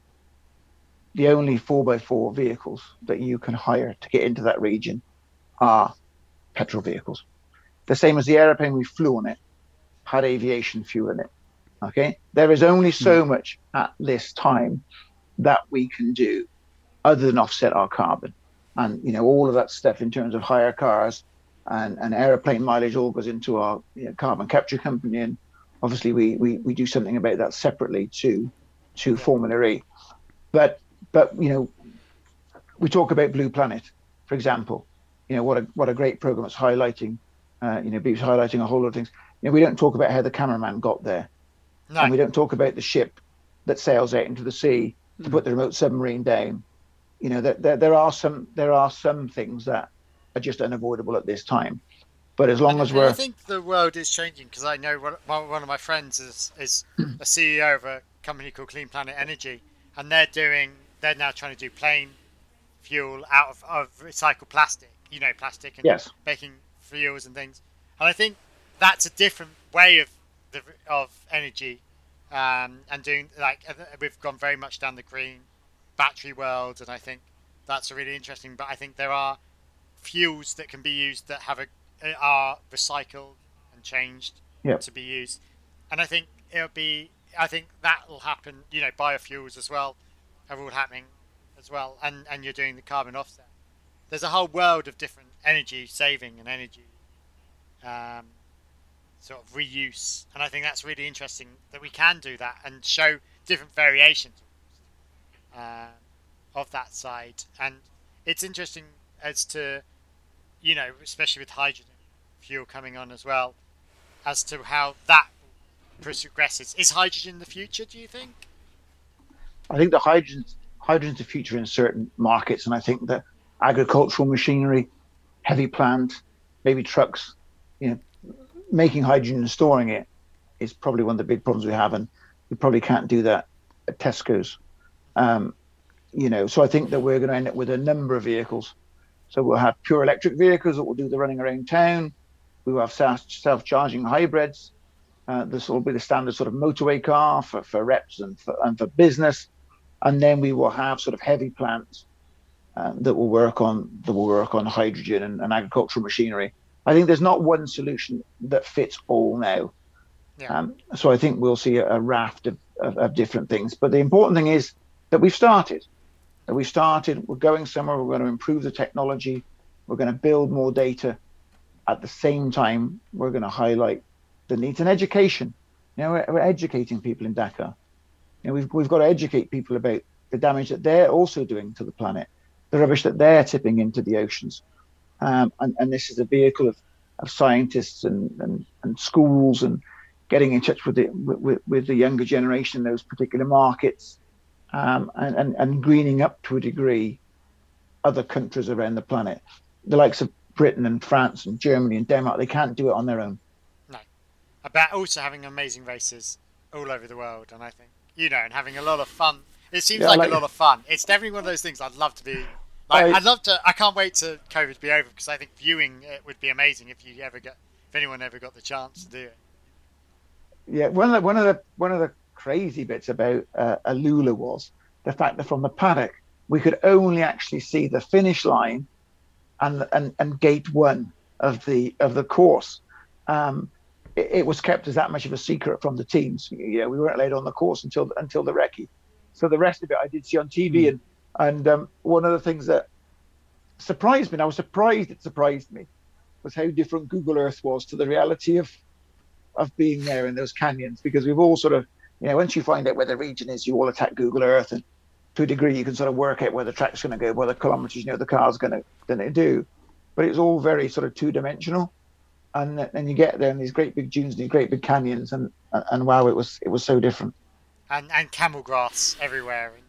the only 4x4 vehicles that you can hire to get into that region are petrol vehicles. The same as the airplane we flew on it had aviation fuel in it. Okay. There is only so hmm. much at this time that we can do other than offset our carbon. And, you know, all of that stuff in terms of hire cars and, and aeroplane mileage all goes into our you know, carbon capture company. And obviously we, we, we do something about that separately to, to Formula E. But, but, you know, we talk about Blue Planet, for example, you know, what a, what a great program it's highlighting, uh, you know, Beeps highlighting a whole lot of things. You know, we don't talk about how the cameraman got there No. and we don't talk about the ship that sails out into the sea to put the remote submarine down. You know, there, there, there are some there are some things that are just unavoidable at this time. But as long And- as we're I think the world is changing because I know one, one of my friends is is a CEO of a company called Clean Planet Energy, and they're doing they're now trying to do plane fuel out of, of recycled plastic, you know, plastic and Yes. making fuels and things. And I think that's a different way of the of energy, um, and doing like we've gone very much down the green battery world, and I think that's really interesting. But I think there are fuels that can be used that have a are recycled and changed Yep. to be used, and I think it'll be. I think that will happen. You know, biofuels as well are all happening as well, and and you're doing the carbon offset. There's a whole world of different energy saving and energy um, sort of reuse, and I think that's really interesting that we can do that and show different variations uh, of that side. And it's interesting as to, you know, especially with hydrogen fuel coming on as well, as to how that progresses. Is hydrogen the future? Do you think? I think the hydrogen hydrogen's the future in certain markets, and I think that agricultural machinery, heavy plant, maybe trucks, you know, making hydrogen and storing it is probably one of the big problems we have, and we probably can't do that at Tesco's. Um, you know, so I think that we're going to end up with a number of vehicles. So we'll have pure electric vehicles that will do the running around town. We will have self- self-charging hybrids. Uh, this will be the standard sort of motorway car for, for reps and for, and for business and then we will have sort of heavy plants uh, that will work on that will work on hydrogen and, and agricultural machinery. I think there's not one solution that fits all now. Yeah. Um, so I think we'll see a, a raft of, of, of different things. But the important thing is that we've started. That we started. We're going somewhere. We're going to improve the technology. We're going to build more data. At the same time, we're going to highlight the needs and education. You know, we're, we're educating people in Dakar. You know, we've we've got to educate people about the damage that they're also doing to the planet. the rubbish that they're tipping into the oceans. Um, and, and this is a vehicle of, of scientists and, and, and schools and getting in touch with the with, with the younger generation in those particular markets um, and, and, and greening up to a degree other countries around the planet. The likes of Britain and France and Germany and Denmark, they can't do it on their own. No. About also having amazing races all over the world, and I think, you know, and having a lot of fun. It seems Yeah, like, like- a lot of fun. It's definitely one of those things I'd love to be. Like, I- I'd love to. I can't wait to COVID be over because I think viewing it would be amazing if you ever get, if anyone ever got the chance to do it. Yeah, one of the one of the one of the crazy bits about uh, Alula was the fact that from the paddock we could only actually see the finish line and and, and gate one of the of the course. Um, it, it was kept as that much of a secret from the teams. You know, we weren't allowed on the course until until the recce. So the rest of it I did see on TV, and and um, one of the things that surprised me, and I was surprised it surprised me, was how different Google Earth was to the reality of of being there in those canyons because we've all sort of you know once you find out where the region is you all attack google earth and to a degree you can sort of work out where the track's going to go where the kilometers you know the car's going to going to do. But it's all very sort of two-dimensional. And then you get there in these great big dunes and these great big canyons and and wow it was it was so different. And and camel grass everywhere and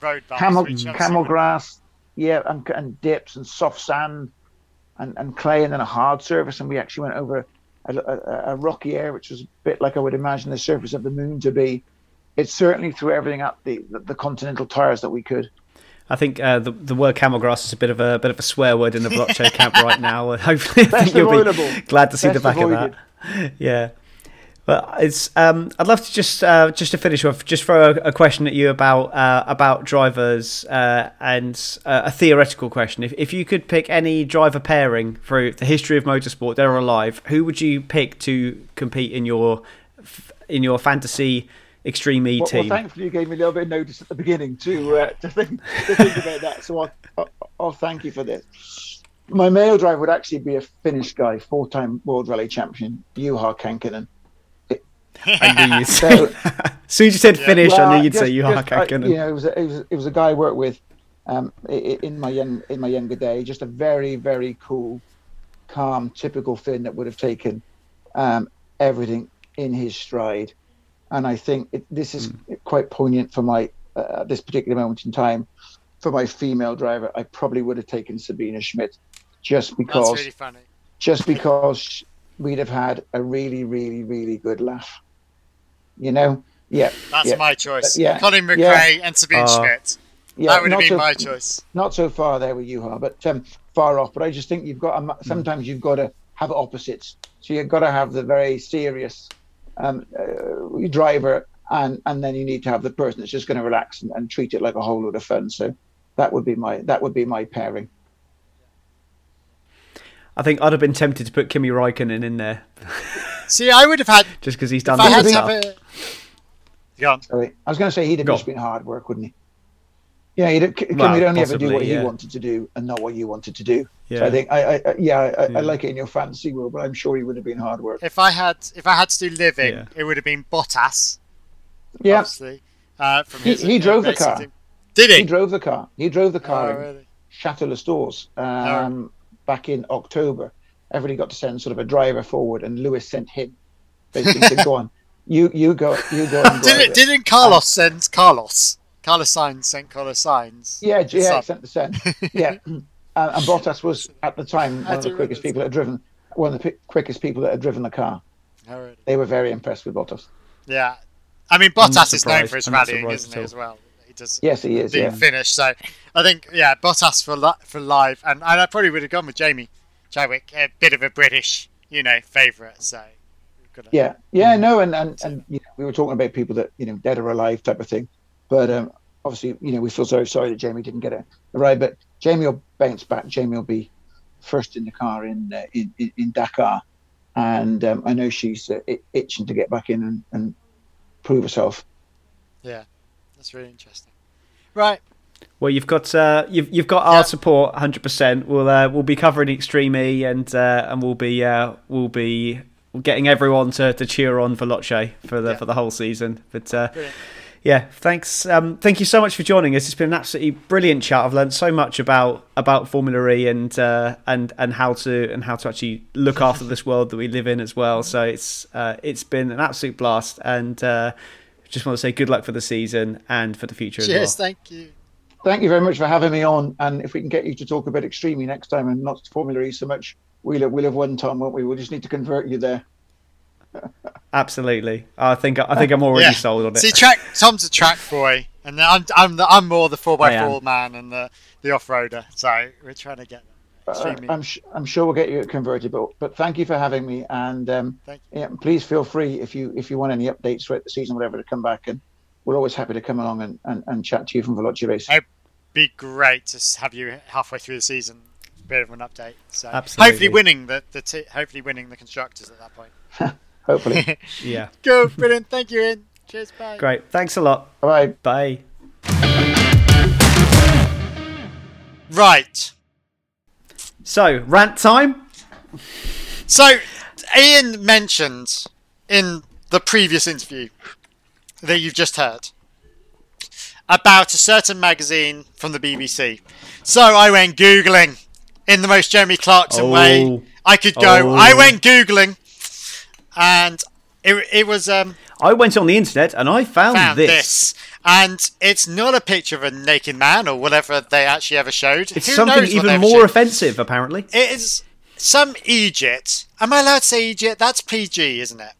road bumps. camel camel grass yeah and, and dips and soft sand and, and clay and then a hard surface. And we actually went over a, a, a rocky area which was a bit like i would imagine the surface of the moon to be it certainly threw everything up the, the, the continental tires that we could I think uh, the the word camel grass is a bit of a bit of a swear word in the blockchain camp right now. and Hopefully, I think you'll be glad to see the back avoided. of that. Yeah, but it's um, I'd love to just uh, just to finish off, just throw a, a question at you about uh, about drivers uh, and uh, a theoretical question. If if you could pick any driver pairing through the history of motorsport, they're alive. Who would you pick to compete in your in your fantasy extreme E well, well thankfully you gave me a little bit of notice at the beginning to uh, to, think, to think about that so I'll, I'll, I'll thank you for this my male driver would actually be a Finnish guy four-time world rally champion Juha Kankkunen I knew you'd So- say. as soon as you said finish, I knew you'd just- say you just, are uh, You know, it was, a, it was it was a guy I worked with um, i- i- in my young in my younger day. Just a very very cool, calm, typical Finn that would have taken um, everything in his stride. And I think it, this is quite poignant for my uh, at this particular moment in time. For my female driver, I probably would have taken Sabine Schmitz, just That's because really funny. just because we'd have had a really really really good laugh. You know, yeah. That's yeah. my choice. yeah, Colin McRae yeah. and Sabine Uh, Schmitz. Yeah, that would have not been so- my choice. not so far there with you, are, but um, far off. But I just think you've got Hmm. to, sometimes you've got to have opposites. So you've got to have the very serious um, uh, driver, and and then you need to have the person that's just going to relax and, and treat it like a whole load of fun. So that would be my that would be my pairing. I think I'd have been tempted to put Kimi Raikkonen in there See, I would have had. just because he's done I had that to have stuff. a. Go on. Sorry, I was going to say he'd have Go just on. been hard work, wouldn't he? Yeah, he'd, Kim Well, would only ever do possibly, what he wanted to do and not what you wanted to do. So Yeah. I think I, I, I yeah, I, Yeah. I like it in your fantasy world, but I'm sure he would have been hard work. If I had, if I had to do living, Yeah. it would have been Bottas. Yeah, Obviously, uh, from He- his, he uh, drove the car. team. Did he? he drove the car. He drove the Oh, car in really? Chateau Lastours um, back in October. Everybody got to send sort of a driver forward, and Lewis sent him. Basically, said, "Go on, you you go, you go." And drive Did it? it." Didn't Carlos send Carlos? Carlos Sainz sent Carlos Sainz. Yeah, yeah, son. sent the send. Yeah, and, and Bottas was at the time one of the quickest people that had driven, one of the pi- quickest people that had driven the car. They were very impressed with Bottas. Yeah. I mean, Bottas is known for his I'm rallying, isn't he, as well? He does Yes, he is. the Yeah, finish. So I think, yeah, Bottas for li- for live, and, and I probably would have gone with Jamie Chadwick, a bit of a British, you know, favourite. So we've got to- yeah, yeah. No, and and and you know, we were talking about people that you know dead or alive type of thing, but um, obviously you know we feel so sorry that Jamie didn't get a, a ride, but Jamie will bounce back. Jamie will be first in the car in uh, in, in in Dakar, and um, I know she's uh, itching to get back in and, and prove herself. yeah, that's really interesting. Right, Well, you've got uh, you've you've got Yeah. our support, hundred percent. We'll uh, we'll be covering Extreme E, and uh, and we'll be uh, we'll be getting everyone to, to cheer on Veloce for the Yeah. for the whole season. But uh, brilliant. Yeah, thanks. Um, thank you so much for joining us. It's been an absolutely brilliant chat. I've learned so much about about Formula E and uh, and and how to and how to actually look after this world that we live in as well. So it's uh, it's been an absolute blast, and uh, just want to say good luck for the season and for the future Cheers, as well. thank you. Thank you very much for having me on. And if we can get you to talk a bit extremely next time and not Formula E so much, we'll we'll have one time, won't we? We'll just need to convert you there. Absolutely, I think I think I'm already Yeah. sold on it. See, track Tom's a track boy, and I'm I'm the, I'm more the four I x am. four man and the the off roader. So we're trying to get Uh, I'm sh- I'm sure we'll get you converted, but but thank you for having me. And um, Thank yeah, please feel free if you if you want any updates throughout the season, whatever, to come back and we're always happy to come along and, and, and chat to you from Veloce Race. I- be great to have you halfway through the season. Bit of an update. So Absolutely. hopefully winning the the t- hopefully winning the constructors at that point. Hopefully. yeah, Go, brilliant. Thank you, Ian. Cheers, bye. great. Thanks a lot. Bye. Bye. Right. So rant time. So, Ian mentioned in the previous interview that you've just heard about a certain magazine from the BBC. So I went Googling in the most Jeremy Clarkson Oh. way I could go. Oh. I went Googling and it, it was um, I went on the internet and I found, found this. this. And it's not a picture of a naked man or whatever they actually ever showed. It's Who something even more showed? offensive, apparently. It is some Egypt. Am I allowed to say Egypt? That's PG, isn't it?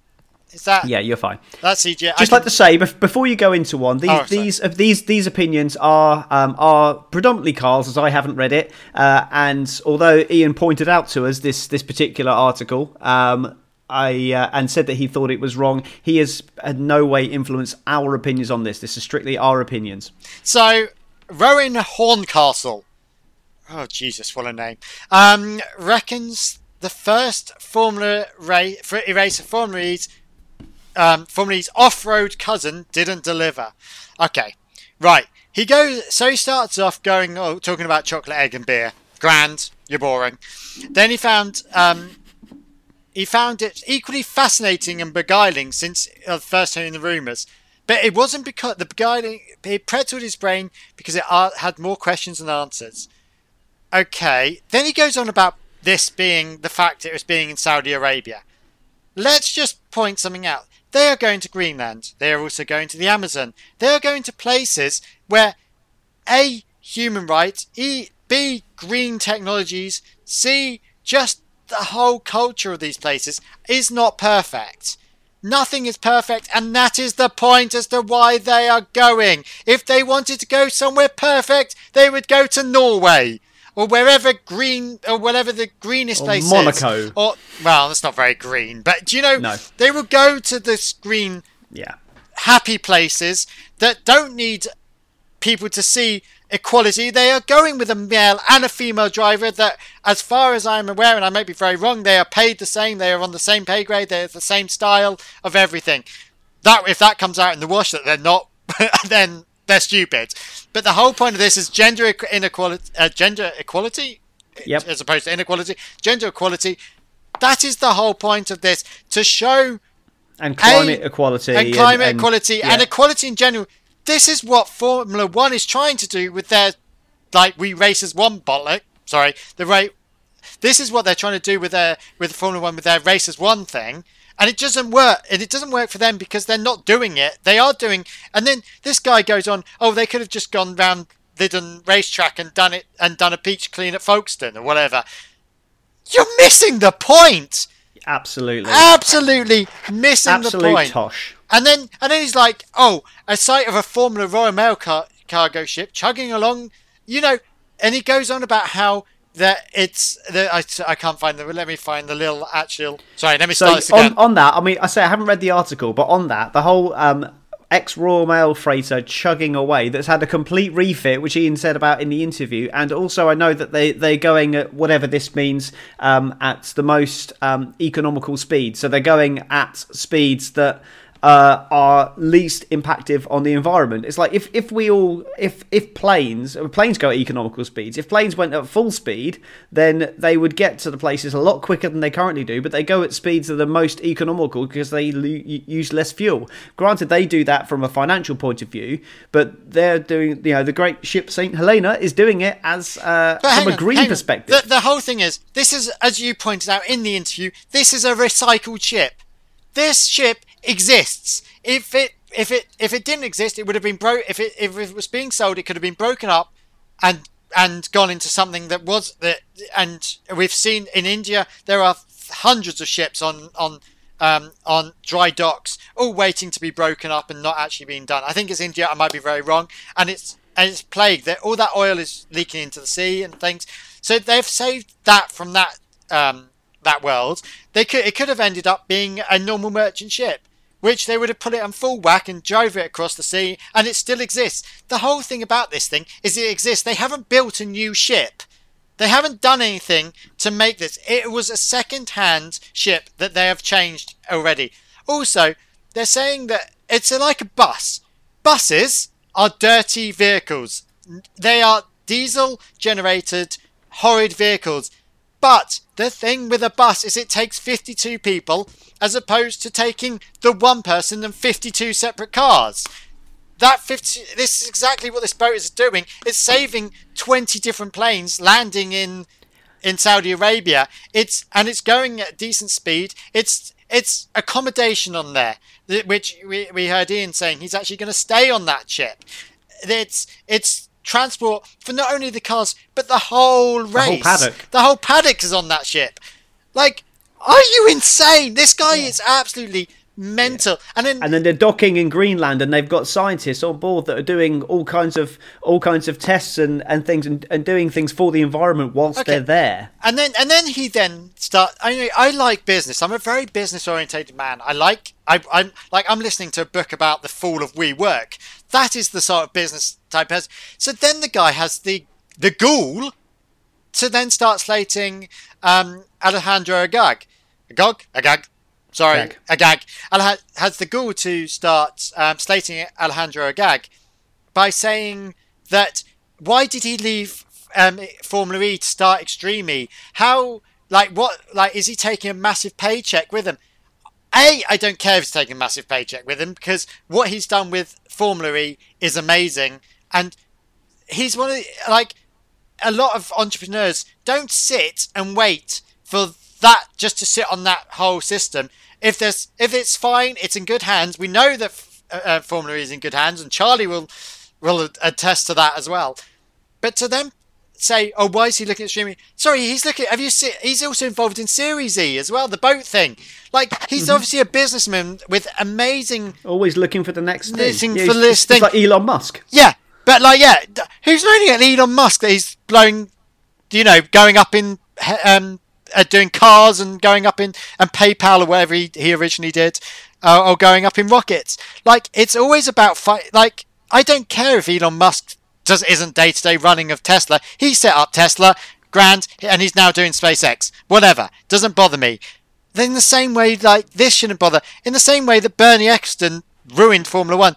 Is that Yeah, you're fine. that's Egypt? Just I like to say, before you go into one, these Oh, these uh, these these opinions are um, are predominantly Carl's, as I haven't read it. Uh, and although Ian pointed out to us this this particular article, um, I uh, and said that he thought it was wrong. He has in no way influenced our opinions on this. This is strictly our opinions. So, Rowan Horncastle, oh Jesus, what a name, um, reckons the first Formula race for racer Formula E's, um, Formula E's off-road cousin didn't deliver. Okay, right. He goes. So he starts off going, oh, talking about chocolate, egg, and beer. Grand, you're boring. Then he found. Um, he found it equally fascinating and beguiling since uh, first hearing the rumours. But it wasn't because the beguiling it pretzeled his brain because it uh, had more questions than answers. Okay, then he goes on about this being the fact it was being in Saudi Arabia. Let's just point something out. They are going to Greenland. They are also going to the Amazon. They are going to places where A. Human rights, E. B. Green technologies, C. Just the whole culture of these places is not perfect. Nothing is perfect, and that is the point as to why they are going. If they wanted to go somewhere perfect, they would go to Norway or wherever green or whatever the greenest Or place Monaco. is. Or well, that's not very green, but do you know No. they will go to this green Yeah. happy places that don't need people to see equality. They are going with a male and a female driver that, as far as I'm aware, and I might be very wrong, they are paid the same. They are on the same pay grade. They have the same style of everything. That if that comes out in the wash that they're not, then they're stupid. But the whole point of this is gender inequality. Uh, gender equality, Yep. as opposed to inequality. Gender equality. That is the whole point of this to show And climate A- equality. and climate and- equality yeah. and equality in general. This is what Formula One is trying to do with their like we races one bollock. Sorry, the rate. This is what they're trying to do with their with Formula One with their races one thing, and it doesn't work. And it doesn't work for them because they're not doing it. They are doing, and then this guy goes on. Oh, they could have just gone round Lydden racetrack and done it and done a peach clean at Folkestone or whatever. You're missing the point. Absolutely. Absolutely missing the Absolute point. tosh. And then and then he's like, oh, a sight of a Formula Royal Mail car- cargo ship chugging along, you know, and he goes on about how that it's the I, I can't find the let me find the little actual sorry let me So start again. on, on that, I mean, I say I haven't read the article, but on that, the whole um, ex Royal Mail freighter chugging away that's had a complete refit, which Ian said about in the interview, and also I know that they they're going at whatever this means um, at the most um, economical speed. So they're going at speeds that uh, are least impactive on the environment. It's like if, if we all if if planes planes go at economical speeds, if planes went at full speed, then they would get to the places a lot quicker than they currently do. But they go at speeds that are most economical because they lo- use less fuel. Granted, they do that from a financial point of view, but they're doing you know the great ship Saint Helena is doing it as uh, from a green perspective. The, the whole thing is this is as you pointed out in the interview. This is a recycled ship. This ship exists. If it if it if it didn't exist, it would have been broke. If it if it was being sold, it could have been broken up and and gone into something that was that. And we've seen in India there are hundreds of ships on on um, on dry docks, all waiting to be broken up and not actually being done. I think it's India. I might be very wrong, and it's and it's plagued that all that oil is leaking into the sea and things. So they've saved that from that um, that world. They could it could have ended up being a normal merchant ship which they would have put it on full whack and drove it across the sea, and it still exists. The whole thing about this thing is it exists. They haven't built a new ship. They haven't done anything to make this. It was a second-hand ship that they have changed already. Also, they're saying that it's like a bus. Buses are dirty vehicles. They are diesel generated horrid vehicles. But the thing with a bus is it takes 52 people as opposed to taking the one person and 52 separate cars. That 50, this is exactly what this boat is doing. It's saving 20 different planes landing in in Saudi Arabia. It's and it's going at decent speed. It's it's accommodation on there, which we, we heard Ian saying he's actually going to stay on that ship. It's it's transport for not only the cars but the whole race. The whole paddock. The whole paddock is on that ship. Like, are you insane? This guy yeah. is absolutely mental. Yeah. And then and then they're docking in Greenland, and they've got scientists on board that are doing all kinds of all kinds of tests and, and things and, and doing things for the environment whilst okay. they're there. And then and then he then start. I I like business. I'm a very business orientated man. I like I, I'm like I'm listening to a book about the fall of WeWork. That is the sort of business type person. So then the guy has the the ghoul to then start slating um, Alejandro Agag. Agag? Agag? Sorry, Agag. Agag. Alha- has the ghoul to start um, slating Alejandro Agag by saying that why did he leave um, Formula E to start Extreme E? How, like, what, like, is he taking a massive paycheck with him? A, I don't care if he's taking a massive paycheck with him because what he's done with Formula E is amazing. And he's one of the, like, a lot of entrepreneurs don't sit and wait for that just to sit on that whole system. If there's, if it's fine, it's in good hands. We know that uh, uh, Formula E is in good hands, and Charlie will will attest to that as well. But to them say, "Oh, why is he looking at streaming?" Sorry, he's looking. Have you seen? He's also involved in Series E as well, the boat thing. Like he's mm-hmm. obviously a businessman with amazing. Always looking for the next thing. Yeah, for this thing. like Elon Musk. Yeah, but like, yeah, who's learning at Elon Musk that he's blowing, you know, going up in, um, uh, doing cars and going up in and PayPal or whatever he, he originally did, uh, or going up in rockets. Like it's always about fight. Like I don't care if Elon Musk does isn't day to day running of Tesla. He set up Tesla, grand, and he's now doing SpaceX. Whatever, doesn't bother me. Then in the same way, like this shouldn't bother. In the same way that Bernie Ecclestone ruined Formula One,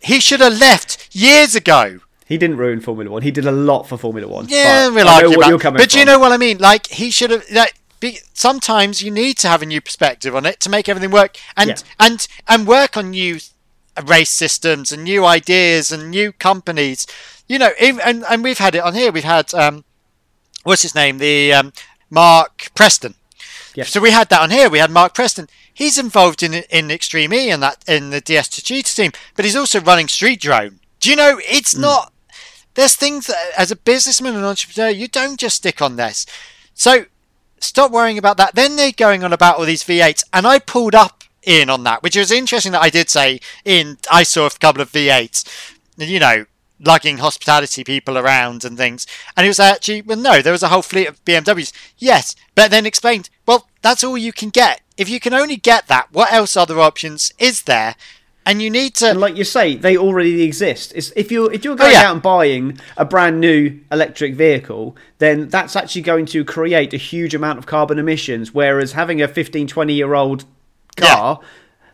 he should have left years ago. He didn't ruin Formula One. He did a lot for Formula One. Yeah, we'll argue about. But from. you know what I mean? Like he should have. Like, be, sometimes you need to have a new perspective on it to make everything work, and yeah. and and work on new race systems and new ideas and new companies. You know, and and we've had it on here. We've had um, what's his name? The um, Mark Preston. Yes. So we had that on here. We had Mark Preston. He's involved in in Extreme E and that in the DS Techeetah team, but he's also running Street Drone. Do you know? It's mm. not there's things that, as a businessman and entrepreneur, you don't just stick on this. So stop worrying about that. Then they're going on about all these V8s, and I pulled up in on that, which was interesting that I did say in. I saw a couple of V8s, you know, lugging hospitality people around and things, and it was actually well, no, there was a whole fleet of BMWs. Yes, but then explained, well, that's all you can get. If you can only get that, what else are other options is there? And you need to and like you say they already exist it's, if you're if you're oh, going oh, yeah. out and buying a brand new electric vehicle then that's actually going to create a huge amount of carbon emissions whereas having a 15 20 year old car yeah.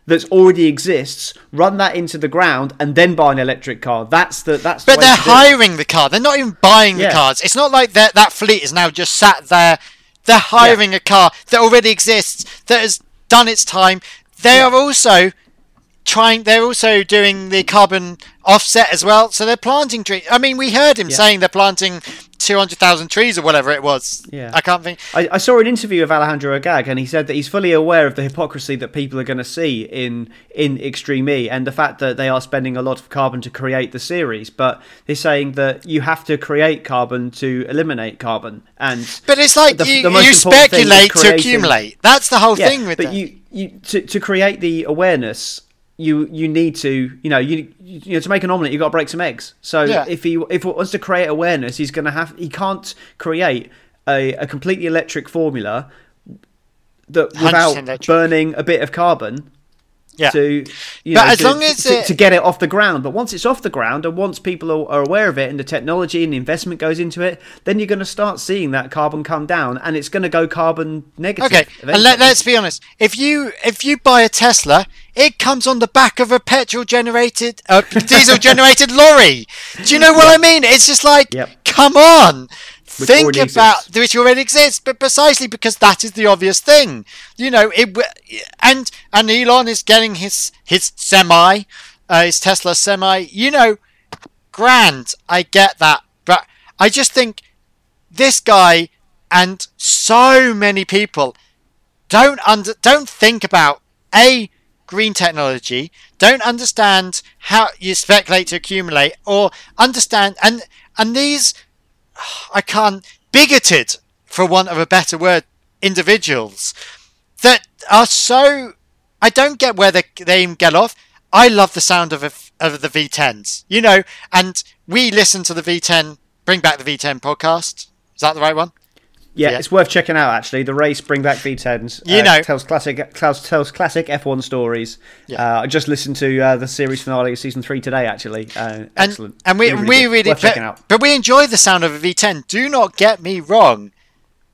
that already exists, run that into the ground, and then buy an electric car. That's the that's. But the they're to do it. hiring the car. They're not even buying Yeah. the cars. It's not like that that fleet is now just sat there. They're hiring a car that already exists that has done its time. They are also trying. They're also doing the carbon offset as well. So they're planting trees. I mean, we heard him Yeah. saying they're planting two hundred thousand trees or whatever it was. Yeah. I can't think. I, I saw an interview of Alejandro Agag, and he said that he's fully aware of the hypocrisy that people are going to see in in Extreme E, and the fact that they are spending a lot of carbon to create the series. But they're saying that you have to create carbon to eliminate carbon, and But it's like The- you, the you important thing is speculate to accumulate. That's the whole yeah, thing with but it. you you to, to create the awareness. You, you need to you know you you know to make an omelet you've got to break some eggs so Yeah. if he if he wants to create awareness he's going to have he can't create a, a completely electric formula that without electric. burning a bit of carbon yeah. to you But know, as to, long as to, it- to get it off the ground. But once it's off the ground and once people are, are aware of it and the technology and the investment goes into it, then you're going to start seeing that carbon come down and it's going to go carbon negative. Okay, and let, let's be honest. If you if you buy a Tesla, it comes on the back of a petrol generated, uh, diesel generated lorry. Do you know what I mean? It's just like, Yep. come on. Think about exists. which already exists, but precisely because that is the obvious thing. You know, it and and Elon is getting his his semi, uh, his Tesla semi. You know, grand. I get that, but I just think this guy and so many people don't under don't think about a green technology don't understand how you speculate to accumulate or understand and and these i can't bigoted for want of a better word individuals that are so i don't get where they they get off. I love the sound of a, of the v10s you know and we listen to the v10 bring back the v10 podcast. Is that the right one Yeah, Yeah. it's worth checking out. Actually, the race bring back V10s. You uh, know- tells classic tells, tells classic F1 stories. Yeah. Uh, I just listened to uh, the series finale of season three today. Actually, uh, and, excellent. And we Really, we really worth checking but, out. but we enjoy the sound of a V10. Do not get me wrong,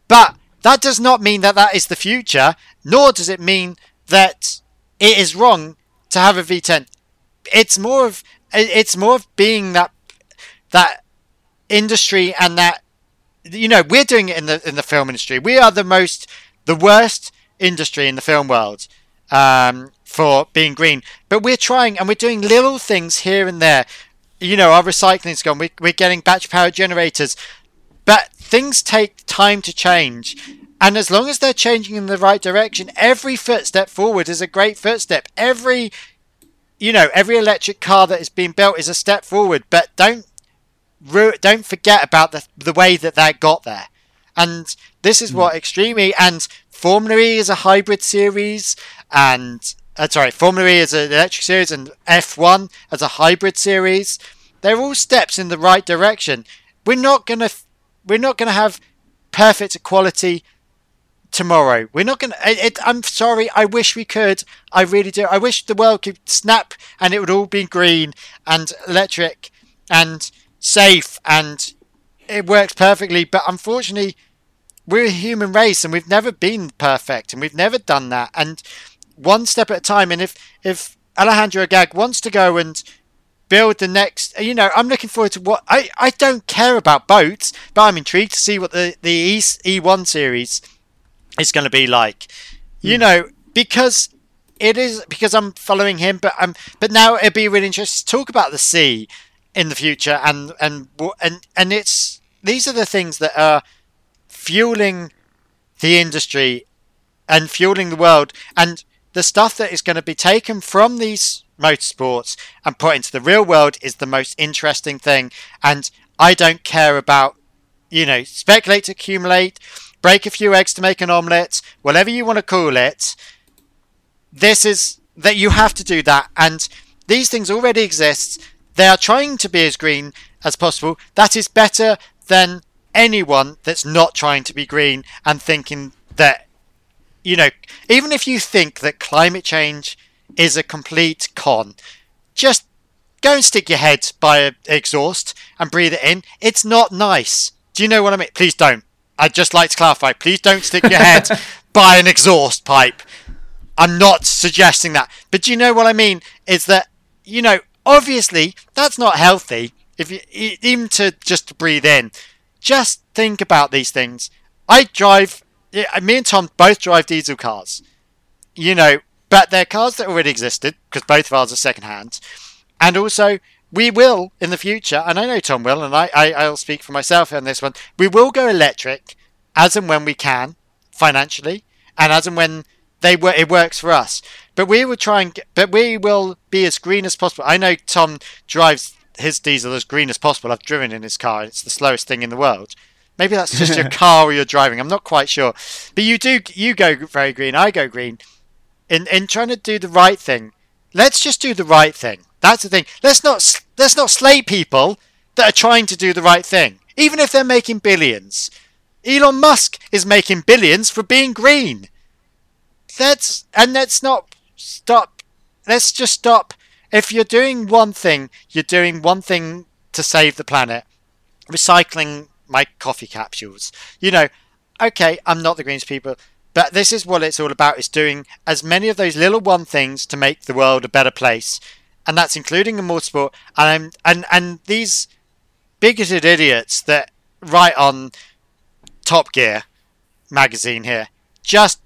but that does not mean that that is the future. Nor does it mean that it is wrong to have a V10. It's more of it's more of being that that industry and that you know we're doing it in the in the film industry. We are the most the worst industry in the film world um, for being green, but we're trying and we're doing little things here and there. You know, our recycling's gone. We, we're getting batch power generators, but things take time to change. And as long as they're changing in the right direction, every footstep forward is a great footstep. Every, you know, every electric car that is being built is a step forward. But don't don't forget about the the way that that got there. And this is what Extreme E and Formula E is a hybrid series, and uh, sorry, Formula E is an electric series, and F1 as a hybrid series. They're all steps in the right direction. We're not gonna we're not gonna have perfect equality tomorrow. We're not gonna. It, it, I'm sorry. I wish we could. I really do. I wish the world could snap and it would all be green and electric and safe and it works perfectly. But unfortunately, we're a human race and we've never been perfect and we've never done that. And one step at a time. And if if Alejandro Agag wants to go and build the next you know i'm looking forward to what i i don't care about boats but i'm intrigued to see what the the e, e1 series is going to be like you hmm. know because it is because i'm following him but I'm but now it'd be really interesting to talk about the sea in the future and and and and it's these are the things that are fueling the industry and fueling the world and the stuff that is going to be taken from these motorsports and put into the real world is the most interesting thing and i don't care about you know speculate accumulate break a few eggs to make an omelette whatever you want to call it. This is that you have to do that and these things already exist they are trying to be as green as possible. That is better than anyone that's not trying to be green and thinking that you know even if you think that climate change is a complete con just go and stick your head by an exhaust and breathe it in. It's not nice. Do you know what i mean? Please don't. I'd just like to clarify. Please don't stick your head by an exhaust pipe. I'm not suggesting that. But do you know what I mean? Is that you know obviously that's not healthy. If you even to just breathe in, just think about these things. I drive. Me and Tom both drive diesel cars. You know, but they're cars that already existed because both of ours are second hand, and also we will in the future. And I know Tom will, and I, I I'll speak for myself on this one. We will go electric as and when we can financially, and as and when they were it works for us. But we will try and get, but we will be as green as possible. I know Tom drives his diesel as green as possible. I've driven in his car. It's the slowest thing in the world. Maybe that's just your car or you're driving. I'm not quite sure. But you do you go very green. I go green. In in trying to do the right thing. Let's just do the right thing. That's the thing. Let's not let's not slate people that are trying to do the right thing, even if they're making billions. Elon Musk is making billions for being green. Let's and let's not stop. Let's just stop. If you're doing one thing, you're doing one thing to save the planet. Recycling my coffee capsules. You know, okay, I'm not the Greens people, but this is what it's all about: is doing as many of those little one things to make the world a better place, and that's including in motorsport. And I'm, and and these bigoted idiots that write on Top Gear magazine here just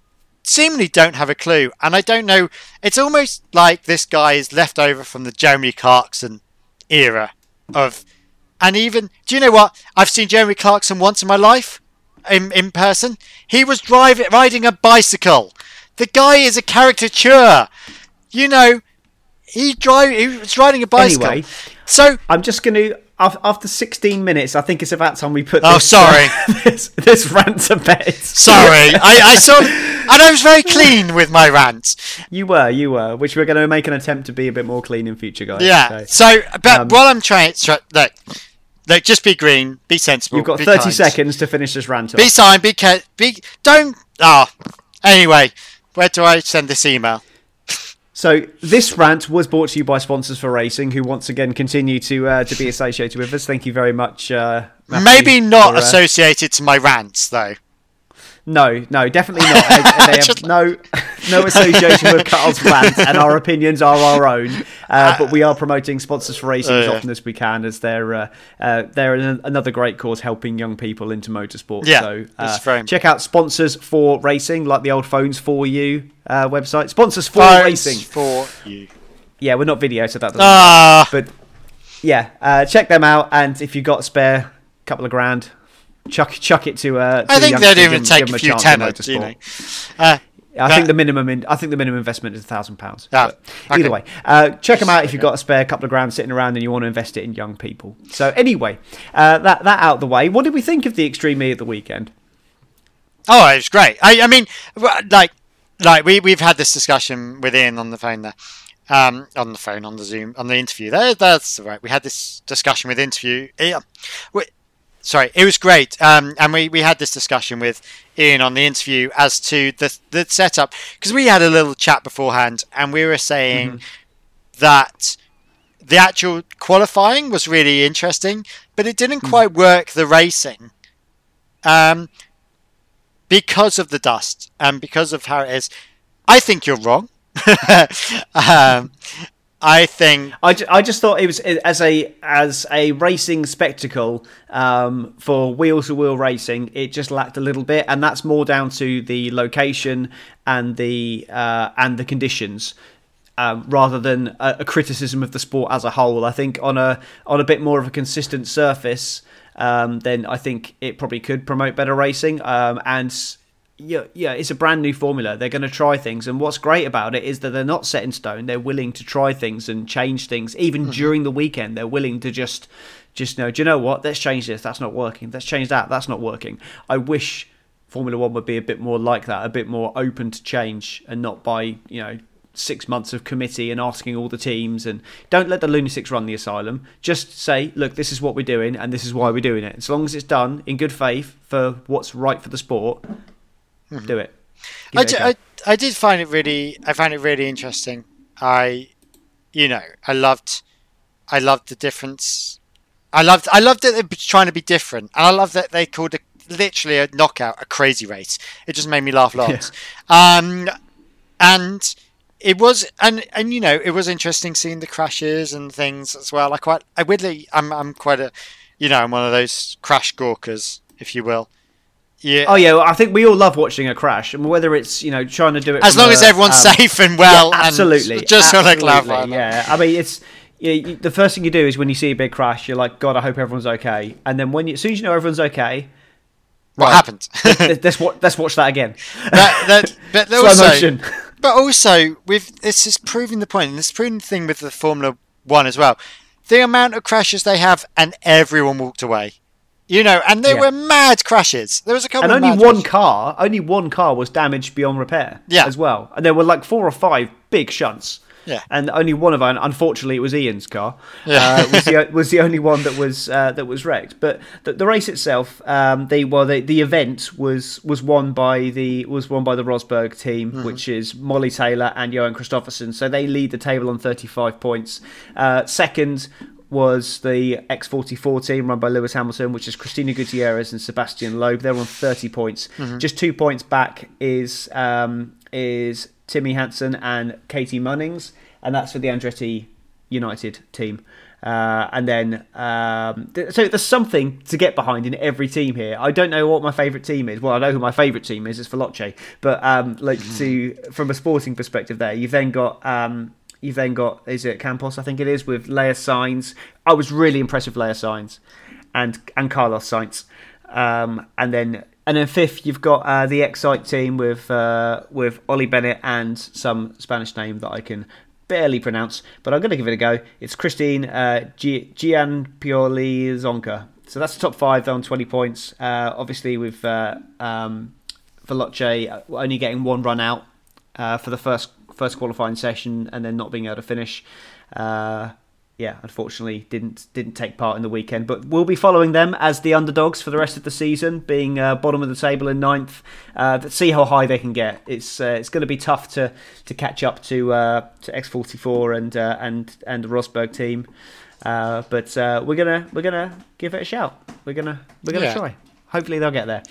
seemingly don't have a clue. And I don't know, it's almost like this guy is left over from the Jeremy Clarkson era of. And even, do you know what? I've seen Jeremy Clarkson once in my life in, in person. He was driving, riding a bicycle. The guy is a caricature. You know, he drive, he was riding a bicycle. Anyway. so I'm just going to. After 16 minutes, I think it's about time we put. Oh, this, sorry. this, this rant to bed. Sorry, I, I saw, and I was very clean with my rant. You were, you were, which we're going to make an attempt to be a bit more clean in future, guys. Yeah. So, So, but um, what I'm trying, try, look, look, just be green, be sensible. you've got 30 kind. seconds to finish this rant. Off. Be kind, be ca- be. Don't. Ah. anyway, where do I send this email? So this rant was brought to you by sponsors for racing, who once again continue to uh, to be associated with us. Thank you very much. Uh, Matthew, Maybe not for, uh, associated to my rants though. No, no, definitely not. They, they have no no association with Karl's rant, and our opinions are our own. Uh, but we are promoting sponsors for racing Oh, as yeah. often as we can, as they're uh, uh, they're an, another great cause helping young people into motorsport. Yeah, so uh, check out sponsors for racing, like the old Phones 4u uh, website. Sponsors for Phones racing. for you. Yeah, we're not video, so that doesn't. Ah, But yeah, uh, check them out, and if you've got a spare couple of grand, chuck chuck it to. Uh, to I think they'd even give take them a few in you know. Uh, I But- think the minimum in, I think the minimum investment is a thousand pounds. Ah, Either way, uh, check them out if you've got a spare couple of grand sitting around and you want to invest it in young people. So anyway, uh, that that out the way. What did we think of the Extreme E at the weekend? Oh, it was great. I, I mean, like, like we we've had this discussion with Ian on the phone there, um, on the phone, on the Zoom, on the interview. There, that's right. We had this discussion with interview. Yeah, sorry, it was great. Um, and we we had this discussion with Ian on the interview as to the the setup because we had a little chat beforehand, and we were saying that the actual qualifying was really interesting, but it didn't quite work the racing. Um, because of the dust and because of how it is. I think you're wrong. um, I think I, ju- I just thought it was as a as a racing spectacle um, for wheel to wheel racing. It just lacked a little bit, and that's more down to the location and the uh, and the conditions. Um, rather than a, a criticism of the sport as a whole, I think on a on a bit more of a consistent surface, um, then I think it probably could promote better racing. Um, and yeah, yeah, it's a brand new formula. They're going to try things, and what's great about it is that they're not set in stone. They're willing to try things and change things, even mm-hmm. during the weekend. They're willing to just, just know, do you know what? Let's change this. That's not working. Let's change that. That's not working. I wish Formula One would be a bit more like that, a bit more open to change, and not by you know six months of committee and asking all the teams and don't let the lunatics run the asylum just say look this is what we're doing and this is why we're doing it as long as it's done in good faith for what's right for the sport do it I, it d-. I, I did find it really I found it really interesting. I you know, I loved I loved the difference. I loved I loved that they were trying to be different. And I love that they called it literally a knockout a crazy race. It just made me laugh lots. Um and it was and and you know it was interesting seeing the crashes and things as well. I quite I weirdly I'm I'm quite a you know I'm one of those crash gawkers, if you will. Yeah. Oh yeah, well, I think we all love watching a crash, and whether it's you know trying to do it as from long a, as everyone's um, safe and well, yeah, absolutely, and just want to absolutely, clarify. that. Yeah, I mean it's you, you- the first thing you do is when you see a big crash, you're like, God, I hope everyone's okay, and then when you, as soon as you know everyone's okay, What Right. happened? let's, let's watch let's watch that again. that, that, but also, motion. But also, with this is proving the point, and this is proving the thing with the Formula One as well. The amount of crashes they have, and everyone walked away. You know, and they Yeah. were mad crashes. There was a couple and of only one crashes. car, only one car was damaged beyond repair. Yeah. as well, and there were like four or five big shunts. Yeah. and only one of them, unfortunately, it was Ian's car. Yeah. uh, was the was the only one that was uh, that was wrecked. But the, the race itself, um, the well, the, the event was was won by the was won by the Rosberg team, Mm-hmm. which is Molly Taylor and Johan Kristoffersson. So they lead the table on thirty five points. Uh, second was the X44 team run by Lewis Hamilton, which is Cristina Gutiérrez and Sébastien Loeb. They're on 30 points. Mm-hmm. Just two points back is um, is Timmy Hansen and Katie Munnings, and that's for the Andretti United team. Uh, and then, um, th- so there's something to get behind in every team here. I don't know what my favourite team is. Well, I know who my favourite team is. It's Veloce. But um, like to from a sporting perspective, there you've then got um, you've then got is it Campos? I think it is with Laia Sanz. I was really impressed with Laia Sanz and and Carlos Sainz, Um, and then and then fifth, you've got uh, the Xite team with uh, with Ollie Bennett and some Spanish name that I can barely pronounce, but I'm going to give it a go. It's Christine uh, Gi- Giampaoli Zonca. So that's the top five. On 20 points. Uh, obviously, with uh, um, Veloce only getting one run out uh, for the first first qualifying session and then not being able to finish. Uh, yeah, unfortunately, didn't didn't take part in the weekend, but we'll be following them as the underdogs for the rest of the season, being uh, bottom of the table in ninth. Uh, see how high they can get. It's uh, it's going to be tough to, to catch up to uh, to X44 and uh, and and the Rosberg team, uh, but uh, we're gonna we're gonna give it a shout. We're gonna we're gonna Yeah. try. Hopefully they'll get there.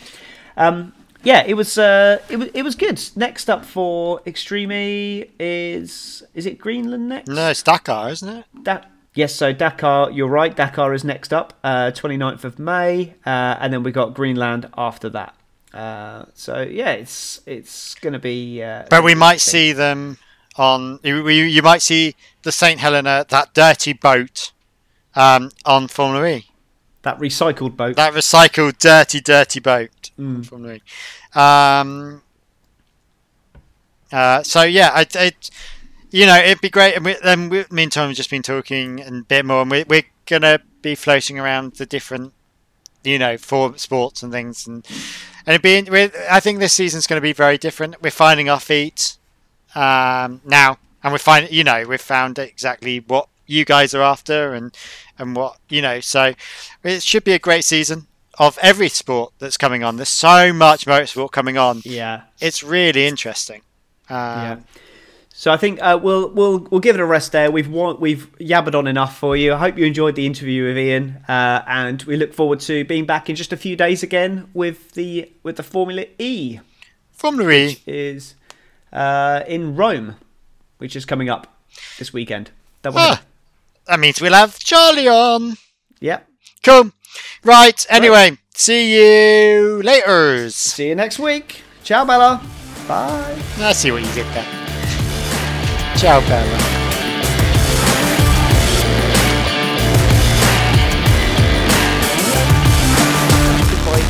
Um, yeah, it was uh, it was it was good. Next up for Extreme E is is it Greenland next? No, it's Dakar, isn't it? Da- yes, so Dakar, you're right. Dakar is next up, uh, 29th of May, uh, and then we got Greenland after that. Uh, so yeah, it's it's gonna be. Uh, But we might see them on. You, you, might see the St Helena, that dirty boat, um, on Formula E. that recycled boat. That recycled, dirty, dirty boat Mm. Formula E. Um, uh, so yeah, I, I, you know, it'd be great. And we, then, we, meantime, we've just been talking and a bit more, and we, we're gonna be floating around the different, you know, for sports and things, and and it'd be. I think this season's going to be very different. We're finding our feet um, now, and we're finding, you know, we've found exactly what you guys are after, and and what you know. So it should be a great season of every sport that's coming on. There's so much motorsport coming on. yeah, It's really interesting. Um, yeah. So I think uh, we'll we'll we'll give it a rest there. We've we've yabbered on enough for you. I hope you enjoyed the interview with Ian, uh, and we look forward to being back in just a few days again with the with the Formula E. Formula E. is uh, in Rome, which is coming up this weekend. Double Ah, that means we'll have Charlie on. Yep. Cool. Right. Anyway, see you later. See you next week. Ciao, Bella. Bye. I see what you did there. Ciao, Bella.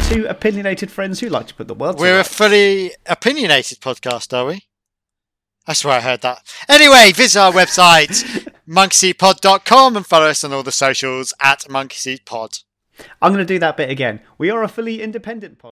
Two opinionated friends who like to put the world. We're a fully opinionated podcast, are we? I swear I heard that. Anyway, visit our website, monkeyseatpod.com, and follow us on all the socials at monkeyseatpod. I'm going to do that bit again. We are a fully independent podcast.